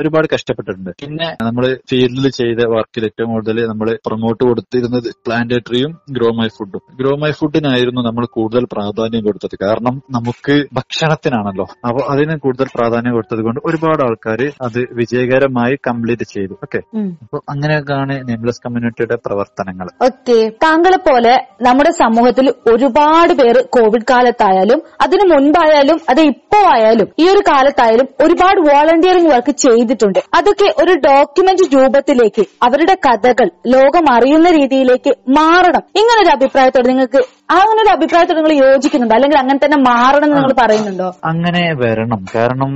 S2: ഒരുപാട് കഷ്ടപ്പെട്ടിട്ടുണ്ട്. പിന്നെ നമ്മൾ ഫീൽഡിൽ ചെയ്ത വർക്കിൽ ഏറ്റവും കൂടുതൽ നമ്മൾ പ്രൊമോട്ട് കൊടുത്തിരുന്നത് പ്ലാന്റേറ്ററിയും ഗ്രോ മൈ ഫുഡും ഗ്രോ മൈ ഫുഡിനായിരുന്നു നമ്മൾ കൂടുതൽ പ്രാധാന്യം കൊടുത്തത്. കാരണം നമുക്ക് ഭക്ഷണത്തിനാണല്ലോ. അപ്പോൾ അതിന് കൂടുതൽ പ്രാധാന്യം കൊടുത്തത് കൊണ്ട് ഒരുപാട് ആൾക്കാർ അത് വിജയകരമായി കംപ്ലീറ്റ് ചെയ്തു. ഓക്കെ. അപ്പൊ അങ്ങനെയൊക്കെയാണ് നെയിംലെസ് കമ്മ്യൂണിറ്റിയുടെ പ്രവർത്തനങ്ങൾ.
S1: ഓക്കെ താങ്കളെ പോലെ നമ്മുടെ സമൂഹത്തിൽ ഒരുപാട് പേര് കോവിഡ് കാലത്തായാലും അതിനു മുൻപായാലും അത് ഇപ്പോ ആയാലും ഈ ഒരു കാലത്തായാലും ഒരുപാട് വോളണ്ടിയറിംഗ് വർക്ക് ചെയ്തിട്ടുണ്ട്. അതൊക്കെ ഒരു ഡോക്യുമെന്റ് രൂപത്തിലേക്ക് അവരുടെ കഥകൾ ലോകം അറിയുന്ന രീതിയിലേക്ക് മാറണം. ഇങ്ങനെ ഒരു അഭിപ്രായത്തോട് നിങ്ങൾക്ക് അങ്ങനെ ഒരു അഭിപ്രായത്തോട് നിങ്ങൾ യോജിക്കുന്നുണ്ടോ? അല്ലെങ്കിൽ അങ്ങനെ തന്നെ മാറണം എന്ന് നിങ്ങൾ പറയുന്നുണ്ടോ?
S2: അങ്ങനെ വരണം. കാരണം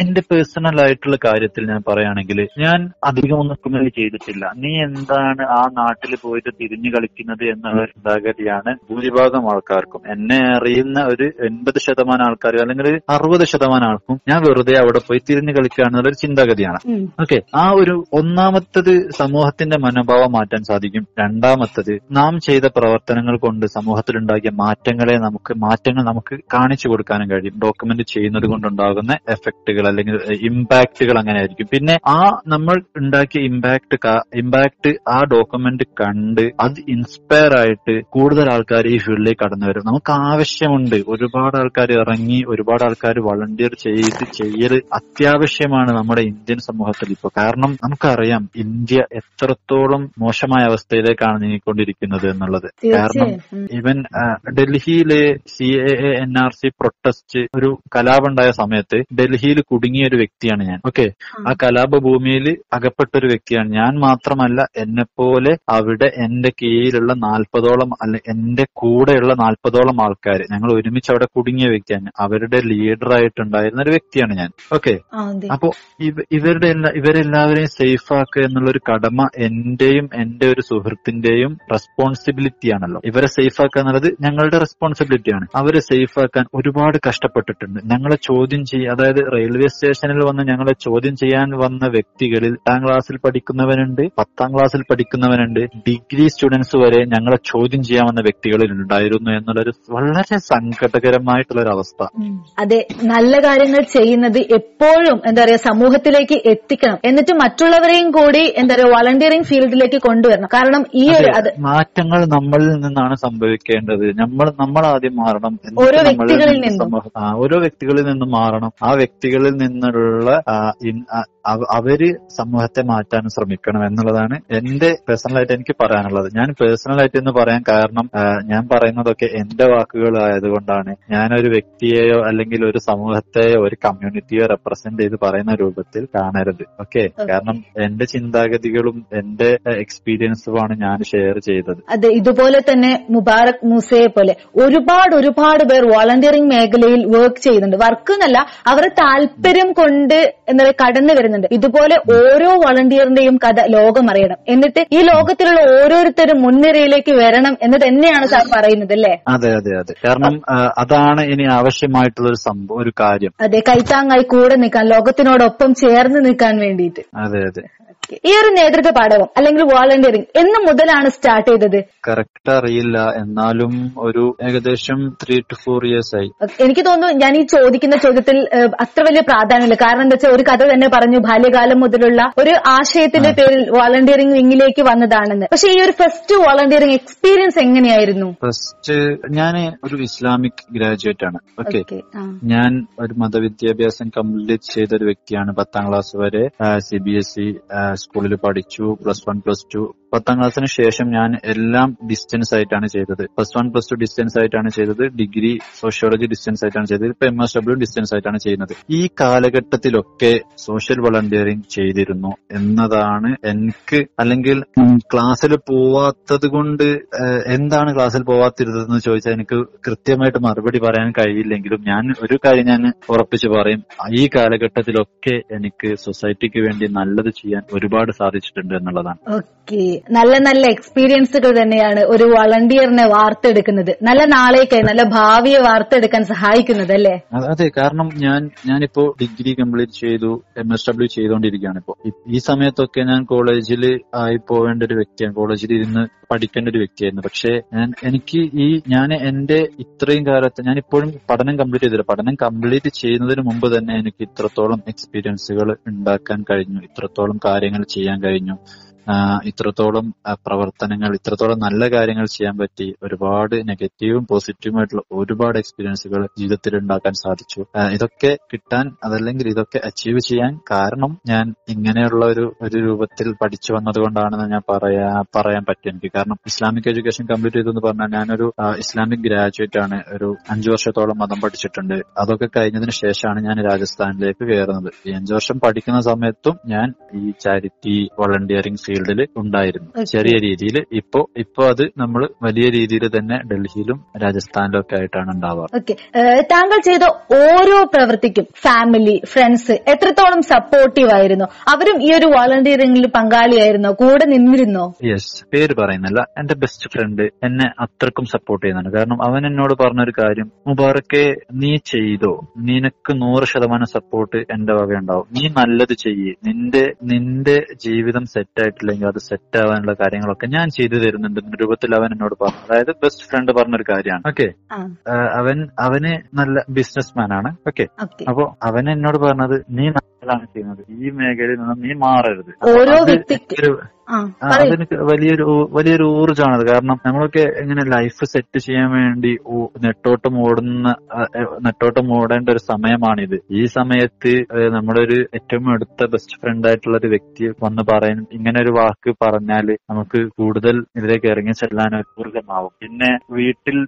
S2: എന്റെ പേഴ്സണൽ ആയിട്ടുള്ള കാര്യത്തിൽ ഞാൻ പറയുകയാണെങ്കിൽ ഞാൻ അധികം ഒന്നും ചെയ്തിട്ടില്ല. നീ എന്താണ് ആ നാട്ടിൽ പോയിട്ട് തിരിഞ്ഞു കളിക്കുന്നത് എന്നുള്ള ചിന്താഗതിയാണ് ഭൂരിഭാഗം ആൾക്കാർക്കും. എന്നെ അറിയുന്ന ഒരു എൺപത് ശതമാനം ആൾക്കാർ അല്ലെങ്കിൽ അറുപത് ശതമാനം ആൾക്കും ഞാൻ വെറുതെ അവിടെ പോയി തിരിഞ്ഞു കളിക്കുക എന്നുള്ളൊരു ചിന്താഗതിയാണ് ഓക്കെ ആ ഒരു ഒന്നാമത്തത് സമൂഹത്തിന്റെ മനോഭാവം മാറ്റാൻ സാധിക്കും. രണ്ടാമത്തത് നാം ചെയ്ത പ്രവർത്തനങ്ങൾ കൊണ്ട് സമൂഹത്തിലുണ്ടാക്കിയ മാറ്റങ്ങളെ നമുക്ക് മാറ്റങ്ങൾ നമുക്ക് കാണിച്ചു കൊടുക്കാനും കഴിയും. ഡോക്യുമെന്റ് ചെയ്യുന്നത് കൊണ്ടുണ്ടാകുന്ന എഫക്റ്റുകൾ അല്ലെങ്കിൽ ഇമ്പാക്റ്റുകൾ അങ്ങനെ ആയിരിക്കും. പിന്നെ ആ നമ്മൾ ഉണ്ടാക്കിയ ഇമ്പാക്ട് ഇമ്പാക്ട് ആ ഡോക്യുമെന്റ് കണ്ട് അത് ഇൻസ്പയർ ആയിട്ട് കൂടുതൽ ആൾക്കാർ ഈ ഫീൽഡിലേക്ക് കടന്നു വരും. നമുക്ക് ആവശ്യമുണ്ട്. ഒരുപാട് ആൾക്കാർ ഇറങ്ങി ഒരുപാട് ആൾക്കാർ വളണ്ടിയർ ചെയ്ത് ചെയ്യൽ അത്യാവശ്യമാണ് നമ്മുടെ ഇന്ത്യൻ സമൂഹത്തിൽ ഇപ്പോൾ. കാരണം നമുക്കറിയാം ഇന്ത്യ എത്രത്തോളം മോശമായ അവസ്ഥയിലേക്കാണ് നീങ്ങിക്കൊണ്ടിരിക്കുന്നത് എന്നുള്ളത്. കാരണം
S1: ഇവൻ
S2: ഈവൻ ഡൽഹിയിലെ C A A N R C protest ഒരു കലാപമുണ്ടായ സമയത്ത് ഡൽഹിയിൽ കുടുങ്ങിയ ഒരു വ്യക്തിയാണ് ഞാൻ. ഓക്കെ? ആ. കലാപ ഭൂമിയിൽ അകപ്പെട്ട ഒരു വ്യക്തിയാണ്. ഞാൻ മാത്രമല്ല എന്നെ പോലെ അവിടെ എന്റെ കീഴിലുള്ള നാൽപ്പതോളം അല്ലെ എന്റെ കൂടെയുള്ള നാൽപ്പതോളം ആൾക്കാർ ഞങ്ങൾ ഒരുമിച്ച് അവിടെ കുടുങ്ങിയ വ്യക്തിയാണ്. അവരുടെ ലീഡർ ആയിട്ടുണ്ടായിരുന്ന ഒരു വ്യക്തിയാണ് ഞാൻ. ഓക്കെ? അപ്പോ ഇവരുടെ എല്ലാ ഇവരെല്ലാവരെയും സേഫ് ആക്കുക എന്നുള്ള ഒരു കടമ എന്റെയും എന്റെ ഒരു സുഹൃത്തിന്റെയും റെസ്പോൺസിബിലിറ്റി ആണല്ലോ. ഇവരെ സേഫ് ആക്കുക എന്നുള്ളത് ഞങ്ങളുടെ റെസ്പോൺസിബിലിറ്റി ആണ്. അവരെ സേഫ് ആക്കാൻ ഒരുപാട് കഷ്ടപ്പെട്ടിട്ടുണ്ട്. ഞങ്ങളെ ചോദ്യം ചെയ്യുക അതായത് റെയിൽവേ സ്റ്റേഷനിൽ വന്ന് ഞങ്ങളെ ചോദ്യം ചെയ്യാൻ വന്ന വ്യക്തികളിൽ എട്ടാം ക്ലാസ്സിൽ പഠിക്കുന്നവനുണ്ട് പത്താം ക്ലാസ്സിൽ പഠിക്കുന്നവനുണ്ട്. ഡിഗ്രി സ്റ്റുഡൻസ് വരെ ഞങ്ങളെ ചോദ്യം ചെയ്യാൻ വന്ന വ്യക്തികളിൽ ഉണ്ടായിരുന്നു എന്നുള്ളൊരു വളരെ സങ്കടകരമായിട്ടുള്ള ഒരു അവസ്ഥ
S1: അതെ നല്ല കാര്യങ്ങൾ ചെയ്യുന്നത് എപ്പോഴും എന്താ പറയാ സമൂഹത്തിലേക്ക് എത്തിക്കണം. എന്നിട്ട് മറ്റുള്ളവരെയും കൂടി എന്താ പറയാ വളണ്ടിയറിംഗ് ഫീൽഡിലേക്ക് കൊണ്ടുവരണം. കാരണം ഈ ഒരു അത്
S2: മാറ്റങ്ങൾ നമ്മളിൽ നിന്നാണ് സംഭവിക്കേണ്ടത്. നമ്മൾ നമ്മൾ ആദ്യം മാറണം
S1: ഓരോ വ്യക്തികളിൽ
S2: നിന്ന് ഓരോ വ്യക്തികളിൽ നിന്നും മാറണം. ആ വ്യക്തികളിൽ നിന്നുള്ള അവർ സമൂഹത്തെ മാറ്റാൻ ശ്രമിക്കണം എന്നുള്ളതാണ് എന്റെ പേഴ്സണലായിട്ട് എനിക്ക് പറയാനുള്ളത്. ഞാൻ പേഴ്സണലായിട്ട് എന്ന് പറയാൻ കാരണം ഞാൻ പറയുന്നതൊക്കെ എന്റെ വാക്കുകൾ വാക്കുകളായതുകൊണ്ടാണ് ഞാനൊരു വ്യക്തിയെയോ അല്ലെങ്കിൽ ഒരു സമൂഹത്തെയോ ഒരു കമ്മ്യൂണിറ്റിയോ റെപ്രസെന്റ് ചെയ്ത് പറയുന്ന രൂപത്തിൽ കാണരുത്. ഓക്കെ കാരണം എന്റെ ചിന്താഗതികളും എന്റെ എക്സ്പീരിയൻസുമാണ് ഞാൻ ഷെയർ ചെയ്തത്.
S1: അതെ ഇതുപോലെ തന്നെ മുബാറക് മൂസയെ പോലെ ഒരുപാട് ഒരുപാട് പേർ വോളണ്ടിയറിംഗ് മേഖലയിൽ വർക്ക് ചെയ്യുന്നുണ്ട്. വർക്ക് എന്നല്ല അവരെ താല്പര്യം കൊണ്ട് എന്താ പറയുക കടന്നു വരുന്നുണ്ട്. ഇതുപോലെ ഓരോ വോളണ്ടിയറിന്റെയും കഥ ലോകം അറിയണം. എന്നിട്ട് ഈ ലോകത്തിലുള്ള ഓരോരുത്തരും മുൻനിരയിലേക്ക് വരണം എന്ന് തന്നെയാണ് സാർ പറയുന്നത് അല്ലേ?
S2: അതെ അതെ അതെ. കാരണം അതാണ് ഇനി ആവശ്യമായിട്ടുള്ള ഒരു സംഭവം ഒരു കാര്യം.
S1: അതെ കൈത്താങ്ങായി കൂടെ നിൽക്കാൻ ലോകത്തിനോടൊപ്പം ചേർന്ന് നിൽക്കാൻ വേണ്ടിയിട്ട്.
S2: അതെ അതെ.
S1: ഈ ഒരു നേതൃത്വ പാഠവും അല്ലെങ്കിൽ വോളണ്ടിയറിംഗ് എന്ന് മുതലാണ് സ്റ്റാർട്ട് ചെയ്തത്.
S2: കറക്റ്റ് അറിയില്ല. എന്നാലും ഒരു ഏകദേശം ത്രീ ടു ഫോർ ഇയേഴ്സ് ആയി.
S1: എനിക്ക് തോന്നുന്നു ഞാൻ ഈ ചോദിക്കുന്ന ചോദ്യത്തിൽ അത്ര വലിയ പ്രാധാന്യമില്ല. കാരണം എന്താ വെച്ചാൽ ഒരു കഥ തന്നെ പറഞ്ഞു ബാല്യകാലം മുതലുള്ള ഒരു ആശയത്തിന്റെ പേരിൽ വോളണ്ടിയറിംഗ് വിങ്ങിലേക്ക് വന്നതാണെന്ന്. പക്ഷെ ഈ ഒരു ഫസ്റ്റ് വോളണ്ടിയറിംഗ് എക്സ്പീരിയൻസ് എങ്ങനെയായിരുന്നു?
S2: ഫസ്റ്റ് ഞാൻ ഒരു ഇസ്ലാമിക് ഗ്രാജുവേറ്റ് ആണ്. ഓക്കെ ഞാൻ ഒരു മതവിദ്യാഭ്യാസം കംപ്ലീറ്റ് ചെയ്ത ഒരു വ്യക്തിയാണ് പത്താം ക്ലാസ് വരെ സി ബി എസ് ഇ സ്കൂളിൽ പഠിച്ചു പ്ലസ് വൺ പ്ലസ് ടു പത്താം ക്ലാസ്സിന് ശേഷം ഞാൻ എല്ലാം ഡിസ്റ്റൻസ് ആയിട്ടാണ് ചെയ്തത്. Plus one plus two distance ആയിട്ടാണ് ചെയ്തത്. ഡിഗ്രി സോഷ്യോളജി ഡിസ്റ്റൻസ് ആയിട്ടാണ് ചെയ്തത്. ഇപ്പൊ എം എസ് ഡബ്ല്യു ഡിസ്റ്റൻസ് ആയിട്ടാണ് ചെയ്യുന്നത്. ഈ കാലഘട്ടത്തിലൊക്കെ സോഷ്യൽ വളണ്ടിയറിംഗ് ചെയ്തിരുന്നു എന്നതാണ് എനിക്ക് അല്ലെങ്കിൽ ക്ലാസ്സിൽ പോവാത്തത് കൊണ്ട് എന്താണ് ക്ലാസ്സിൽ പോവാത്തിരുന്നതെന്ന് ചോദിച്ചാൽ എനിക്ക് കൃത്യമായിട്ട് മറുപടി പറയാൻ കഴിയില്ലെങ്കിലും ഞാൻ ഒരു കാര്യം ഞാൻ ഉറപ്പിച്ചു പറയും. ഈ കാലഘട്ടത്തിലൊക്കെ എനിക്ക് സൊസൈറ്റിക്ക് വേണ്ടി നല്ലത് ചെയ്യാൻ ഒരുപാട് സാധിച്ചിട്ടുണ്ട് എന്നുള്ളതാണ്.
S1: ഓക്കെ നല്ല നല്ല എക്സ്പീരിയൻസുകൾ തന്നെയാണ് ഒരു വളണ്ടിയറിനെ വാർത്തെടുക്കുന്നത്. നല്ല നാളേക്കായി നല്ല ഭാവിയെ വാർത്തെടുക്കാൻ സഹായിക്കുന്നത് അല്ലേ?
S2: അതെ കാരണം ഞാൻ ഞാനിപ്പോ ഡിഗ്രി കംപ്ലീറ്റ് ചെയ്തു എം എസ് ഡബ്ല്യു ചെയ്തുകൊണ്ടിരിക്കുകയാണ് ഇപ്പോ. ഈ- സമയത്തൊക്കെ ഞാൻ കോളേജിൽ ആയി പോവേണ്ട ഒരു വ്യക്തിയാണ്. കോളേജിൽ ഇരുന്ന് പഠിക്കേണ്ട ഒരു വ്യക്തിയായിരുന്നു. പക്ഷേ ഞാൻ എനിക്ക് ഈ ഞാൻ എന്റെ ഇത്രയും കാലത്ത് ഞാൻ ഇപ്പോഴും പഠനം കംപ്ലീറ്റ് ചെയ്തില്ല. പഠനം കംപ്ലീറ്റ് ചെയ്യുന്നതിന് മുമ്പ് തന്നെ എനിക്ക് ഇത്രത്തോളം എക്സ്പീരിയൻസുകൾ ഉണ്ടാക്കാൻ കഴിഞ്ഞു. ഇത്രത്തോളം കാര്യങ്ങൾ ചെയ്യാൻ കഴിഞ്ഞു. ഇത്രത്തോളം പ്രവർത്തനങ്ങൾ ഇത്രത്തോളം നല്ല കാര്യങ്ങൾ ചെയ്യാൻ പറ്റി ഒരുപാട് നെഗറ്റീവും പോസിറ്റീവും ആയിട്ടുള്ള ഒരുപാട് എക്സ്പീരിയൻസുകൾ ജീവിതത്തിൽ ഉണ്ടാക്കാൻ സാധിച്ചു ഇതൊക്കെ കിട്ടാൻ അതല്ലെങ്കിൽ ഇതൊക്കെ അച്ചീവ് ചെയ്യാൻ കാരണം ഞാൻ ഇങ്ങനെയുള്ള ഒരു ഒരു രൂപത്തിൽ പഠിച്ചു വന്നത് കൊണ്ടാണെന്ന് ഞാൻ പറയാ പറയാൻ പറ്റും എനിക്ക്. കാരണം ഇസ്ലാമിക് എഡ്യൂക്കേഷൻ കംപ്ലീറ്റ് ചെയ്തെന്ന് പറഞ്ഞാൽ ഞാനൊരു ഇസ്ലാമിക് ഗ്രാജുവേറ്റ് ആണ്. ഒരു അഞ്ചു വർഷത്തോളം മതം പഠിച്ചിട്ടുണ്ട്. അതൊക്കെ കഴിഞ്ഞതിന് ശേഷമാണ് ഞാൻ രാജസ്ഥാനിലേക്ക് കയറുന്നത്. ഈ അഞ്ചു വർഷം പഠിക്കുന്ന സമയത്തും ഞാൻ ഈ ചാരിറ്റി വളണ്ടിയറിംഗ് ഫീൽഡിൽ ഉണ്ടായിരുന്നു. ചെറിയ രീതിയിൽ ഇപ്പോ ഇപ്പോ അത് നമ്മൾ വലിയ രീതിയിൽ തന്നെ ഡൽഹിയിലും രാജസ്ഥാനിലും ഒക്കെ ആയിട്ടാണ് ഉണ്ടാവുക
S1: ഓക്കെ താങ്കൾ ചെയ്ത ഓരോ പ്രവൃത്തിക്കും ഫാമിലി ഫ്രണ്ട്സ് എത്രത്തോളം സപ്പോർട്ടീവ് ആയിരുന്നു? അവരും ഈ ഒരു വോളണ്ടിയറിംഗിൽ പങ്കാളിയായിരുന്നോ? കൂടെ നിന്നിരുന്നോ?
S2: യെസ് പേര് പറയുന്നില്ല. എന്റെ ബെസ്റ്റ് ഫ്രണ്ട് എന്നെ അത്രക്കും സപ്പോർട്ട് ചെയ്യുന്നുണ്ട്. കാരണം അവൻ എന്നോട് പറഞ്ഞൊരു കാര്യം മുബാറക്കെ നീ ചെയ്തോ? നിനക്ക് നൂറ് ശതമാനം സപ്പോർട്ട് എന്റെ വക ഉണ്ടാവും നീ നല്ലത് ചെയ്യേ. നിന്റെ നിന്റെ ജീവിതം സെറ്റ് ആയിട്ടില്ലെങ്കിൽ അത് സെറ്റ് ആവാനുള്ള കാര്യങ്ങളൊക്കെ ഞാൻ ചെയ്തു തരുന്നുണ്ട് എന്ന രൂപത്തിൽ അവൻ എന്നോട് പറഞ്ഞു. അതായത് ബെസ്റ്റ് ഫ്രണ്ട് പറഞ്ഞൊരു കാര്യമാണ്. ഓക്കെ അവൻ അവന് നല്ല ബിസിനസ് മാൻ ആണ്. ഓക്കെ
S1: ഓക്കെ
S2: അപ്പൊ അവൻ എന്നോട് പറഞ്ഞത് നീ നല്ലതാണ് ചെയ്യുന്നത്. ഈ മേഖലയിൽ നിന്ന് നീ മാറരുത്.
S1: ഓരോ
S2: അതെനിക്ക് വലിയൊരു വലിയൊരു ഊർജമാണത്. കാരണം നമ്മളൊക്കെ എങ്ങനെ ലൈഫ് സെറ്റ് ചെയ്യാൻ വേണ്ടി നെട്ടോട്ട് ഓടുന്ന മൂടേണ്ട നെട്ടോട്ടം ഓടേണ്ട ഒരു സമയമാണിത്. ഈ സമയത്ത് നമ്മുടെ ഒരു ഏറ്റവും അടുത്ത ബെസ്റ്റ് ഫ്രണ്ട് ആയിട്ടുള്ള ഒരു വ്യക്തി വന്ന് പറയാൻ ഇങ്ങനെ ഒരു വാക്ക് പറഞ്ഞാൽ നമുക്ക് കൂടുതൽ ഇതിലേക്ക് ഇറങ്ങി ചെല്ലാൻ ഊർജമാവും. പിന്നെ വീട്ടിൽ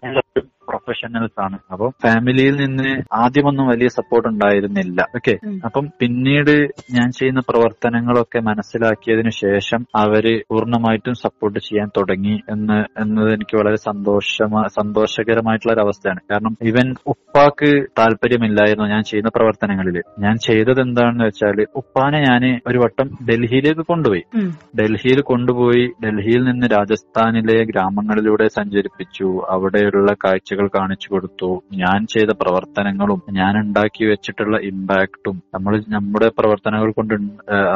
S2: പ്രൊഫഷണൽസ് ആണ്. അപ്പം ഫാമിലിയിൽ നിന്ന് ആദ്യമൊന്നും വലിയ സപ്പോർട്ട് ഉണ്ടായിരുന്നില്ല. ഓക്കെ അപ്പം പിന്നീട് ഞാൻ ചെയ്യുന്ന പ്രവർത്തനങ്ങളൊക്കെ മനസ്സിലാക്കിയതിനു ശേഷം അവർ പൂർണമായിട്ടും സപ്പോർട്ട് ചെയ്യാൻ തുടങ്ങി എന്ന് എന്നത് എനിക്ക് വളരെ സന്തോഷമാ സന്തോഷകരമായിട്ടുള്ള ഒരു അവസ്ഥയാണ്. കാരണം ഇവൻ ഉപ്പാക്ക് താല്പര്യമില്ലായിരുന്നു ഞാൻ ചെയ്യുന്ന പ്രവർത്തനങ്ങളിൽ ഞാൻ ചെയ്തത് എന്താണെന്ന് വെച്ചാൽ ഉപ്പാനെ ഞാൻ ഒരു വട്ടം ഡൽഹിയിലേക്ക് കൊണ്ടുപോയി. ഡൽഹിയിൽ കൊണ്ടുപോയി. ഡൽഹിയിൽ നിന്ന് രാജസ്ഥാനിലെ ഗ്രാമങ്ങളിലൂടെ സഞ്ചരിപ്പിച്ചു. അവിടെയുള്ള കാഴ്ചകൾ കാഴ്ചകൾ കാണിച്ചു കൊടുത്തു. ഞാൻ ചെയ്ത പ്രവർത്തനങ്ങളും ഞാൻ ഉണ്ടാക്കി വെച്ചിട്ടുള്ള ഇമ്പാക്റ്റും നമ്മൾ നമ്മുടെ പ്രവർത്തനങ്ങൾ കൊണ്ട്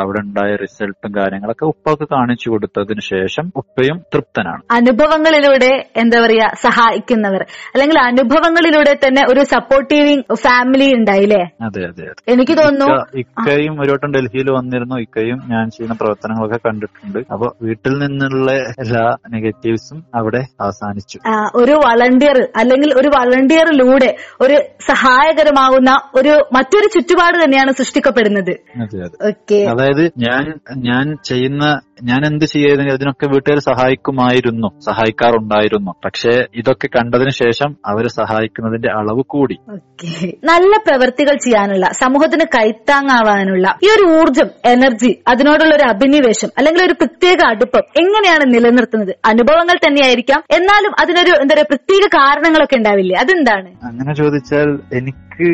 S2: അവിടെ ഉണ്ടായ റിസൾട്ടും കാര്യങ്ങളൊക്കെ ഉപ്പക്ക് കാണിച്ചു കൊടുത്തതിന് ശേഷം ഉപ്പയും തൃപ്തനാണ്.
S1: അനുഭവങ്ങളിലൂടെ എന്താ പറയാ സഹായിക്കുന്നവർ. അല്ലെങ്കിൽ അനുഭവങ്ങളിലൂടെ തന്നെ ഒരു സപ്പോർട്ടീവിങ് ഫാമിലി ഉണ്ടായില്ലേ?
S2: അതെ അതെ
S1: എനിക്ക് തോന്നുന്നു
S2: ഇക്കയും ഒരു വട്ടം ഡൽഹിയിൽ വന്നിരുന്നു. ഇക്കയും ഞാൻ ചെയ്യുന്ന പ്രവർത്തനങ്ങളൊക്കെ കണ്ടിട്ടുണ്ട്. അപ്പൊ വീട്ടിൽ നിന്നുള്ള എല്ലാ നെഗറ്റീവ്സും അവിടെ അവസാനിച്ചു.
S1: ഒരു വളണ്ടിയർ അല്ലെങ്കിൽ ഒരു വളണ്ടിയറിലൂടെ ഒരു സഹായകരമാകുന്ന ഒരു മറ്റൊരു ചുറ്റുപാട് തന്നെയാണ് സൃഷ്ടിക്കപ്പെടുന്നത്. ഓക്കെ
S2: അതായത് ഞാൻ ഞാൻ ചെയ്യുന്ന ഞാൻ എന്ത് ചെയ്യുന്ന അതിനൊക്കെ വീട്ടുകാർ സഹായിക്കുമായിരുന്നു. സഹായിക്കാറുണ്ടായിരുന്നു. പക്ഷേ ഇതൊക്കെ കണ്ടതിന് ശേഷം അവർ സഹായിക്കുന്നതിന്റെ അളവ് കൂടി.
S1: നല്ല പ്രവൃത്തികൾ ചെയ്യാനുള്ള സമൂഹത്തിന് കൈത്താങ്ങാവാനുള്ള ഈ ഒരു ഊർജം എനർജി അതിനോടുള്ള ഒരു അഭിനിവേശം അല്ലെങ്കിൽ ഒരു പ്രത്യേക അടുപ്പം എങ്ങനെയാണ് നിലനിർത്തുന്നത്? അനുഭവങ്ങൾ തന്നെയായിരിക്കാം. എന്നാലും അതിനൊരു എന്താ പറയുക പ്രത്യേക കാരണങ്ങളൊക്കെ ഉണ്ടാവില്ലേ? അതെന്താണ്?
S2: അങ്ങനെ ചോദിച്ചാൽ എനിക്ക്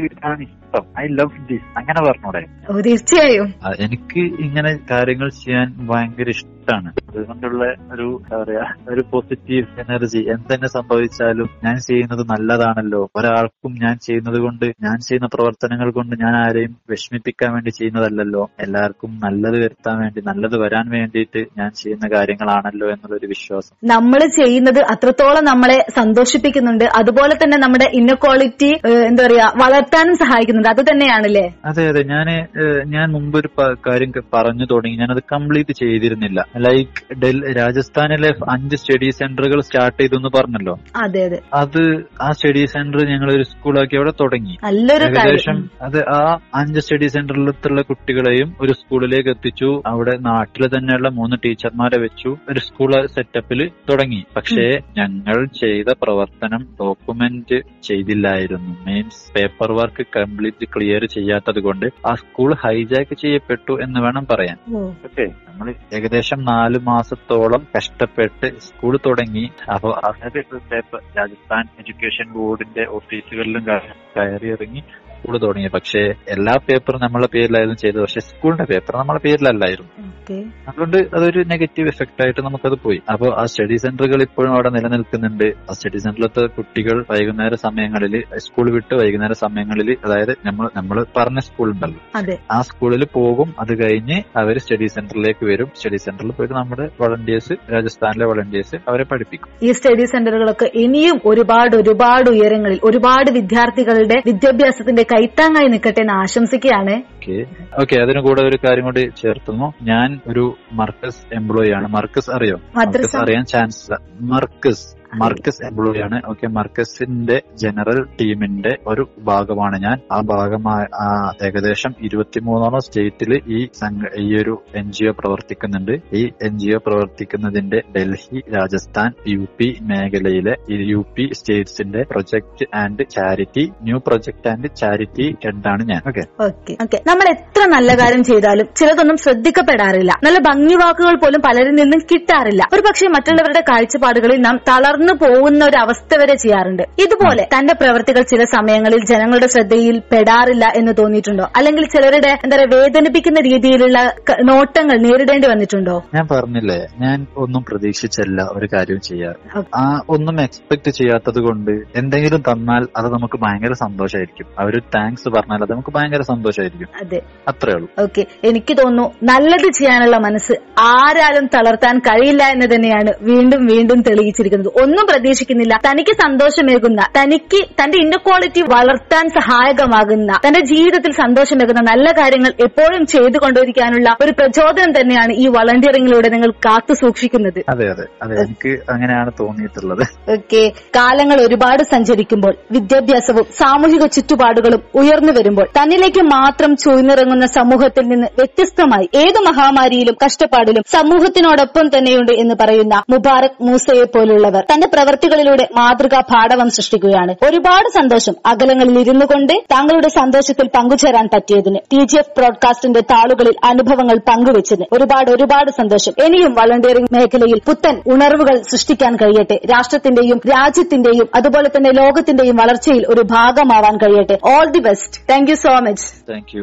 S2: ഇഷ്ടം. ഐ ലവ് ദിസ് അങ്ങനെ പറഞ്ഞൂടെ.
S1: ഓ തീർച്ചയായും.
S2: എനിക്ക് ഇങ്ങനെ കാര്യങ്ങൾ ചെയ്യാൻ ഭയങ്കര ഇഷ്ടമാണ് അതുകൊണ്ടുള്ള ഒരു എന്താ പറയാ ഒരു പോസിറ്റീവ് എനർജി എന്തെന്നെ സംഭവിച്ചാലും ഞാൻ ചെയ്യുന്നത് നല്ലതാണല്ലോ. ഒരാൾക്കും ഞാൻ ചെയ്യുന്നത് കൊണ്ട് ഞാൻ ചെയ്യുന്ന പ്രവർത്തനങ്ങൾ കൊണ്ട് ഞാൻ ആരെയും വിഷമിപ്പിക്കാൻ വേണ്ടി ചെയ്യുന്നതല്ലല്ലോ. എല്ലാവർക്കും നല്ലത് വരുത്താൻ വേണ്ടി നല്ലത് വരാൻ വേണ്ടിയിട്ട് ഞാൻ ചെയ്യുന്ന കാര്യങ്ങളാണല്ലോ എന്നുള്ളൊരു വിശ്വാസം.
S1: നമ്മൾ ചെയ്യുന്നത് അത്രത്തോളം നമ്മളെ സന്തോഷിപ്പിക്കുന്നുണ്ട്. അതുപോലെ തന്നെ നമ്മുടെ ഇന്നക്വാളിറ്റി എന്താ പറയാ വളർത്താനും സഹായിക്കുന്നുണ്ട്. അത് തന്നെയാണല്ലേ?
S2: അതെ അതെ. ഞാൻ ഞാൻ മുമ്പ് ഒരു കാര്യം പറഞ്ഞു തുടങ്ങി. ഞാനത് കംപ്ലീറ്റ് ചെയ്തിരുന്നില്ല. ലൈക്ക് ഡൽഹി രാജസ്ഥാനിലെ അഞ്ച് സ്റ്റഡി സെന്ററുകൾ സ്റ്റാർട്ട് ചെയ്തു എന്ന് പറഞ്ഞല്ലോ.
S1: അതെ അതെ.
S2: അത് ആ സ്റ്റഡി സെന്റർ ഞങ്ങൾ ഒരു സ്കൂളാക്കി അവിടെ തുടങ്ങി. ഏകദേശം അത് ആ അഞ്ച് സ്റ്റഡി സെന്ററിലുള്ള കുട്ടികളെയും ഒരു സ്കൂളിലേക്ക് എത്തിച്ചു. അവിടെ നാട്ടിൽ തന്നെയുള്ള മൂന്ന് ടീച്ചർമാരെ വെച്ചു. ഒരു സ്കൂൾ സെറ്റപ്പിൽ തുടങ്ങി. പക്ഷേ ഞങ്ങൾ ചെയ്ത പ്രവർത്തനം document ചെയ്തില്ലായിരുന്നു. Means paper work complete clear ചെയ്യാത്തത് കൊണ്ട് ആ സ്കൂൾ ഹൈജാക്ക് ചെയ്യപ്പെട്ടു എന്ന് വേണം പറയാൻ. ഓക്കെ നമ്മൾ ഏകദേശം നാല് മാസത്തോളം കഷ്ടപ്പെട്ട് സ്കൂൾ തുടങ്ങി. അപ്പൊ അതിനൊക്കെ രാജസ്ഥാൻ എഡ്യൂക്കേഷൻ ബോർഡിന്റെ ഓഫീസുകളിലും കയറി ഇറങ്ങി സ്കൂൾ തുടങ്ങി. പക്ഷേ എല്ലാ പേപ്പറും നമ്മളെ പേരിലായിരുന്നു ചെയ്തത്. പക്ഷെ സ്കൂളിന്റെ പേപ്പർ നമ്മളെ പേരിലല്ലായിരുന്നു. അതുകൊണ്ട് അതൊരു നെഗറ്റീവ് എഫക്റ്റ് ആയിട്ട് നമുക്കത് പോയി. അപ്പോൾ ആ സ്റ്റഡി സെന്ററുകൾ ഇപ്പോഴും അവിടെ നിലനിൽക്കുന്നുണ്ട്. ആ സ്റ്റഡി സെന്ററിലത്തെ കുട്ടികൾ വൈകുന്നേര സമയങ്ങളിൽ സ്കൂൾ വിട്ട് വൈകുന്നേര സമയങ്ങളിൽ അതായത് നമ്മൾ നമ്മൾ പറഞ്ഞ സ്കൂൾ ഉണ്ടല്ലോ ആ സ്കൂളിൽ പോകും. അത് കഴിഞ്ഞ് അവർ സ്റ്റഡി സെന്ററിലേക്ക് വരും. സ്റ്റഡി സെന്ററിൽ പോയിട്ട് നമ്മുടെ വളണ്ടിയേഴ്സ് രാജസ്ഥാനിലെ വളണ്ടിയേഴ്സ് അവരെ പഠിപ്പിക്കും.
S1: ഈ സ്റ്റഡി സെന്ററുകളൊക്കെ ഇനിയും ഒരുപാട് ഒരുപാട് ഉയരങ്ങളിൽ ഒരുപാട് വിദ്യാർത്ഥികളുടെ വിദ്യാഭ്യാസത്തിന്റെ കൈത്താങ്ങായി നിൽക്കട്ടെ എന്ന് ആശംസിക്കുകയാണ്.
S2: ഓക്കെ അതിനു കൂടെ ഒരു കാര്യം കൂടി ചേർത്തുന്നു. ഞാൻ ഒരു മർക്കസ് എംപ്ലോയി ആണ്. മർക്കസ് അറിയോ? മർക്കസ് അറിയാൻ ചാൻസ് മർക്കസ്. മർക്കസ് എംപ്ലോയി ആണ് ഓക്കെ മർക്കസിന്റെ ജനറൽ ടീമിന്റെ ഒരു ഭാഗമാണ് ഞാൻ. ആ ഭാഗമായ ഏകദേശം ഇരുപത്തിമൂന്നോളം സ്റ്റേറ്റിൽ ഈ സംഘ ഈ ഒരു എൻ ജി ഒ പ്രവർത്തിക്കുന്നുണ്ട്. ഈ എൻ ജി ഒ പ്രവർത്തിക്കുന്നതിന്റെ ഡൽഹി രാജസ്ഥാൻ യു പി മേഖലയിലെ U P സ്റ്റേറ്റ്സിന്റെ project and charity new project and charity ഹെഡാണ് ഞാൻ. ഓക്കെ.
S1: Okay okay. നമ്മൾ എത്ര നല്ല കാര്യം ചെയ്താലും ചിലതൊന്നും ശ്രദ്ധിക്കപ്പെടാറില്ല. നല്ല ഭംഗി വാക്കുകൾ പോലും പലരിൽ നിന്നും കിട്ടാറില്ല. ഒരു പക്ഷേ മറ്റുള്ളവരുടെ കാഴ്ചപ്പാടുകളിൽ നാം തളർന്നു പോകുന്ന ഒരു അവസ്ഥ വരെ ചെയ്യാറുണ്ട്. ഇതുപോലെ തന്റെ പ്രവൃത്തികൾ ചില സമയങ്ങളിൽ ജനങ്ങളുടെ ശ്രദ്ധയിൽ പെടാറില്ല എന്ന് തോന്നിയിട്ടുണ്ടോ? അല്ലെങ്കിൽ ചിലരുടെ എന്താ പറയുക വേദനിപ്പിക്കുന്ന രീതിയിലുള്ള നോട്ടങ്ങൾ നേരിടേണ്ടി വന്നിട്ടുണ്ടോ?
S2: ഞാൻ പറഞ്ഞില്ലേ ഞാൻ ഒന്നും പ്രതീക്ഷിച്ചല്ല ഒരു കാര്യം ചെയ്യാറ് ആ ഒന്നും എക്സ്പെക്ട് ചെയ്യാത്തത് കൊണ്ട് എന്തെങ്കിലും തന്നാൽ അത് നമുക്ക് ഭയങ്കര സന്തോഷമായിരിക്കും അവർ താങ്ക്സ് പറഞ്ഞാൽ അത് നമുക്ക് ഭയങ്കര സന്തോഷമായിരിക്കും
S1: അതെ.
S2: അത്രേ ഉള്ളൂ.
S1: ഓക്കെ. എനിക്ക് തോന്നുന്നു നല്ലത് ചെയ്യാനുള്ള മനസ്സ് ആരാലും തളർത്താൻ കഴിയില്ല എന്ന് തന്നെയാണ് വീണ്ടും വീണ്ടും തെളിയിച്ചിരിക്കുന്നത്. ഒന്നും പ്രതീക്ഷിക്കുന്നില്ല. തനിക്ക് സന്തോഷമേകുന്ന തനിക്ക് തന്റെ ഇന്നക്വാളിറ്റി വളർത്താൻ സഹായകമാകുന്ന തന്റെ ജീവിതത്തിൽ സന്തോഷമേകുന്ന നല്ല കാര്യങ്ങൾ എപ്പോഴും ചെയ്തു കൊണ്ടിരിക്കാനുള്ള ഒരു പ്രചോദനം തന്നെയാണ് ഈ വളണ്ടിയറിംഗിലൂടെ നിങ്ങൾ കാത്തു സൂക്ഷിക്കുന്നത്.
S2: അതെ അതെ. അതെ എനിക്ക് അങ്ങനെയാണ് തോന്നിയിട്ടുള്ളത്.
S1: ഓക്കെ. കാലങ്ങൾ ഒരുപാട് സഞ്ചരിക്കുമ്പോൾ വിദ്യാഭ്യാസവും സാമൂഹിക ചുറ്റുപാടുകളും ഉയർന്നു വരുമ്പോൾ തന്നിലേക്ക് മാത്രം ചൂഴ്ന്നിറങ്ങുന്ന സമൂഹത്തിൽ നിന്ന് വ്യത്യസ്തമായി ഏത് മഹാമാരിയിലും കഷ്ടപ്പാടിലും സമൂഹത്തിനോടൊപ്പം തന്നെയുണ്ട് എന്ന് പറയുന്ന മുബാറക് മൂസയെ പോലുള്ളവർ തന്റെ പ്രവൃത്തികളിലൂടെ മാതൃകാ പാഠവം സൃഷ്ടിക്കുകയാണ്. ഒരുപാട് സന്തോഷം അകലങ്ങളിൽ ഇരുന്നു കൊണ്ട് താങ്കളുടെ സന്തോഷത്തിൽ പങ്കുചേരാൻ പറ്റിയതിന് ടി ജി എഫ് ബ്രോഡ്കാസ്റ്റിന്റെ താളുകളിൽ അനുഭവങ്ങൾ പങ്കുവച്ചതിന് ഒരുപാട് ഒരുപാട് സന്തോഷം. ഇനിയും വളണ്ടിയറിംഗ് മേഖലയിൽ പുത്തൻ ഉണർവുകൾ സൃഷ്ടിക്കാൻ കഴിയട്ടെ. രാഷ്ട്രത്തിന്റെയും രാജ്യത്തിന്റെയും അതുപോലെ തന്നെ ലോകത്തിന്റെയും വളർച്ചയിൽ ഒരു ഭാഗമാവാൻ കഴിയട്ടെ. All the best thank you so much
S2: thank